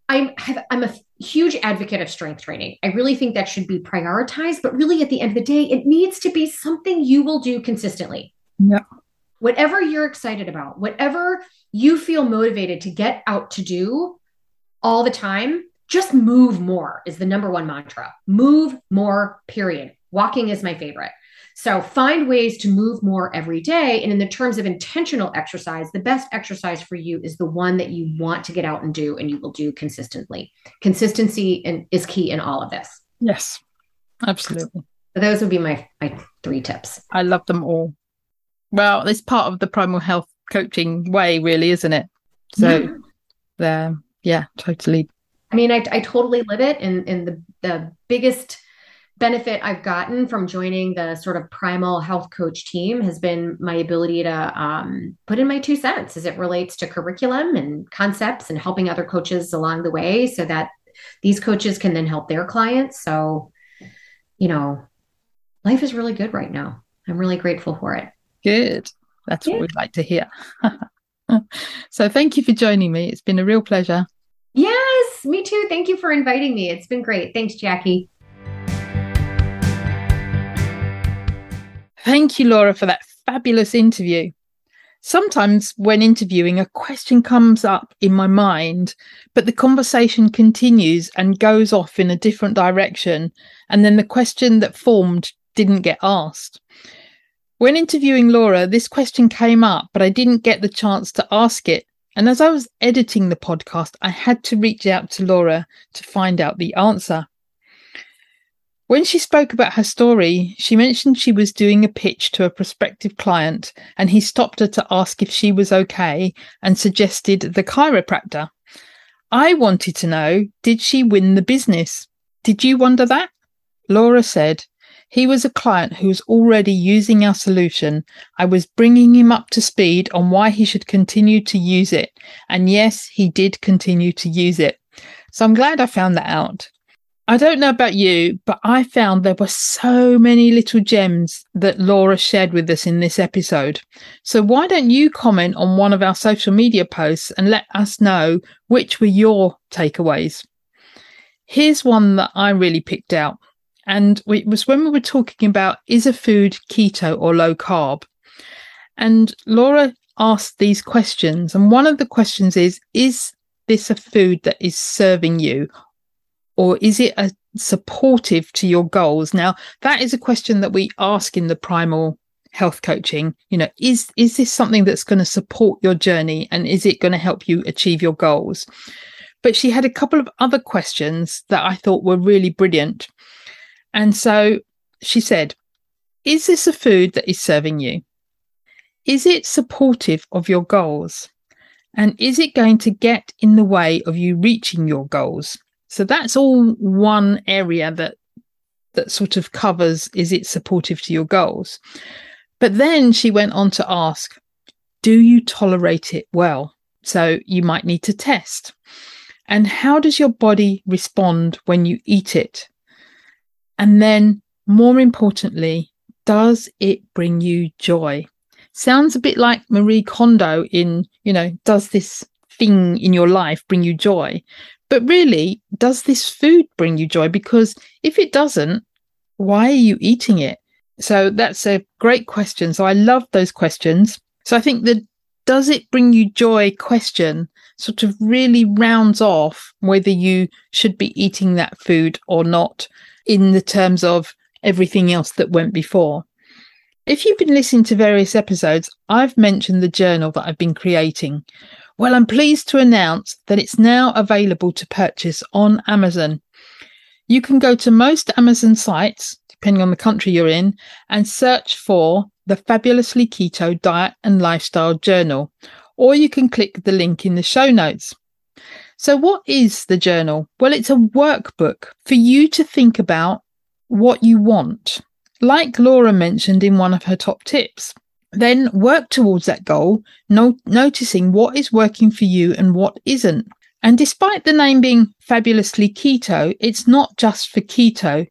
I'm have, I'm a huge advocate of strength training. I really think that should be prioritized, but really at the end of the day, it needs to be something you will do consistently. Yeah. Whatever you're excited about, whatever you feel motivated to get out to do all the time, just move more is the number one mantra. Move more, period. Walking is my favorite. So find ways to move more every day. And in the terms of intentional exercise, the best exercise for you is the one that you want to get out and do and you will do consistently. Consistency is key in all of this. Yes, absolutely. So those would be my, my three tips. I love them all. Well, it's part of the primal health coaching way, really, isn't it? So, yeah, yeah totally. I mean, I, I totally live it. And, and the, the biggest benefit I've gotten from joining the sort of primal health coach team has been my ability to um, put in my two cents as it relates to curriculum and concepts and helping other coaches along the way so that these coaches can then help their clients. So, you know, life is really good right now. I'm really grateful for it. Good. That's yeah. what we'd like to hear. so, thank you for joining me. It's been a real pleasure. Yes, me too. Thank you for inviting me. It's been great. Thanks, Jackie. Thank you, Laura, for that fabulous interview. Sometimes, when interviewing, a question comes up in my mind, but the conversation continues and goes off in a different direction, and then the question that formed didn't get asked. When interviewing Laura, this question came up, but I didn't get the chance to ask it. And as I was editing the podcast, I had to reach out to Laura to find out the answer. When she spoke about her story, she mentioned she was doing a pitch to a prospective client and he stopped her to ask if she was okay and suggested the chiropractor. I wanted to know, did she win the business? Did you wonder that? Laura said, he was a client who was already using our solution. I was bringing him up to speed on why he should continue to use it. And yes, he did continue to use it. So I'm glad I found that out. I don't know about you, but I found there were so many little gems that Laura shared with us in this episode. So why don't you comment on one of our social media posts and let us know which were your takeaways? Here's one that I really picked out. And it was when we were talking about is a food keto or low carb? And Laura asked these questions. And one of the questions is, is this a food that is serving you or is it a supportive to your goals now that is a question that we ask in the primal health coaching you know is is this something that's going to support your journey and is it going to help you achieve your goals but she had a couple of other questions that i thought were really brilliant and so she said is this a food that is serving you is it supportive of your goals and is it going to get in the way of you reaching your goals so that's all one area that that sort of covers is it supportive to your goals. But then she went on to ask, do you tolerate it well? So you might need to test. And how does your body respond when you eat it? And then more importantly, does it bring you joy? Sounds a bit like Marie Kondo in, you know, does this thing in your life bring you joy? But really, does this food bring you joy? Because if it doesn't, why are you eating it? So that's a great question. So I love those questions. So I think the does it bring you joy question sort of really rounds off whether you should be eating that food or not in the terms of everything else that went before. If you've been listening to various episodes, I've mentioned the journal that I've been creating, well, I'm pleased to announce that it's now available to purchase on Amazon. You can go to most Amazon sites, depending on the country you're in, and search for the Fabulously Keto Diet and Lifestyle Journal, or you can click the link in the show notes. So, what is the journal? Well, it's a workbook for you to think about what you want, like Laura mentioned in one of her top tips. Then work towards that goal, no- noticing what is working for you and what isn't. And despite the name being fabulously keto, it's not just for keto.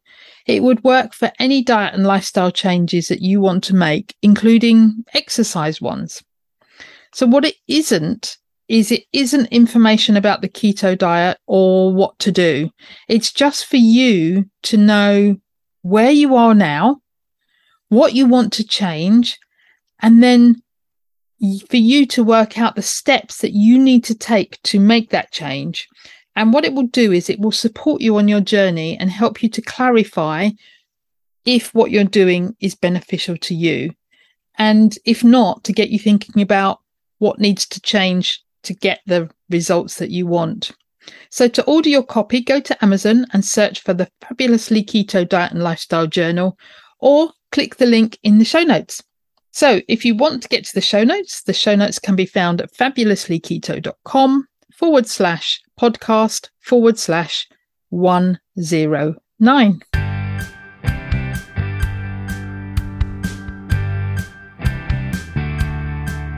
It would work for any diet and lifestyle changes that you want to make, including exercise ones. So what it isn't is it isn't information about the keto diet or what to do. It's just for you to know where you are now, what you want to change, and then for you to work out the steps that you need to take to make that change And what it will do is it will support you on your journey and help you to clarify if what you're doing is beneficial to you. And if not, to get you thinking about what needs to change to get the results that you want. So to order your copy, go to Amazon and search for the Fabulously Keto Diet and Lifestyle Journal or click the link in the show notes. So if you want to get to the show notes, the show notes can be found at fabulouslyketo.com forward slash podcast forward slash 109.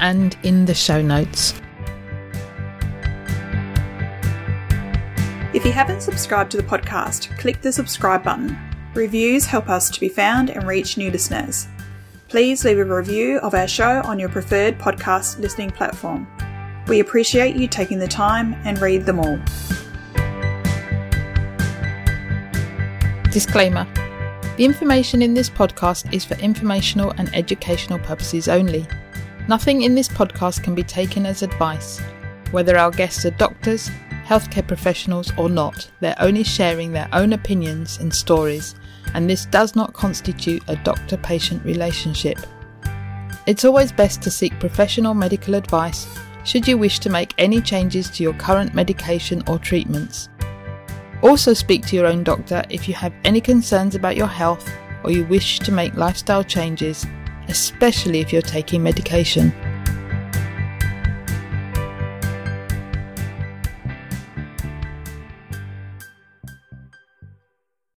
and in the show notes. If you haven't subscribed to the podcast, click the subscribe button. Reviews help us to be found and reach new listeners please leave a review of our show on your preferred podcast listening platform. We appreciate you taking the time and read them all. Disclaimer The information in this podcast is for informational and educational purposes only. Nothing in this podcast can be taken as advice. Whether our guests are doctors, healthcare professionals, or not, they're only sharing their own opinions and stories and this does not constitute a doctor patient relationship. It's always best to seek professional medical advice should you wish to make any changes to your current medication or treatments. Also, speak to your own doctor if you have any concerns about your health or you wish to make lifestyle changes, especially if you're taking medication.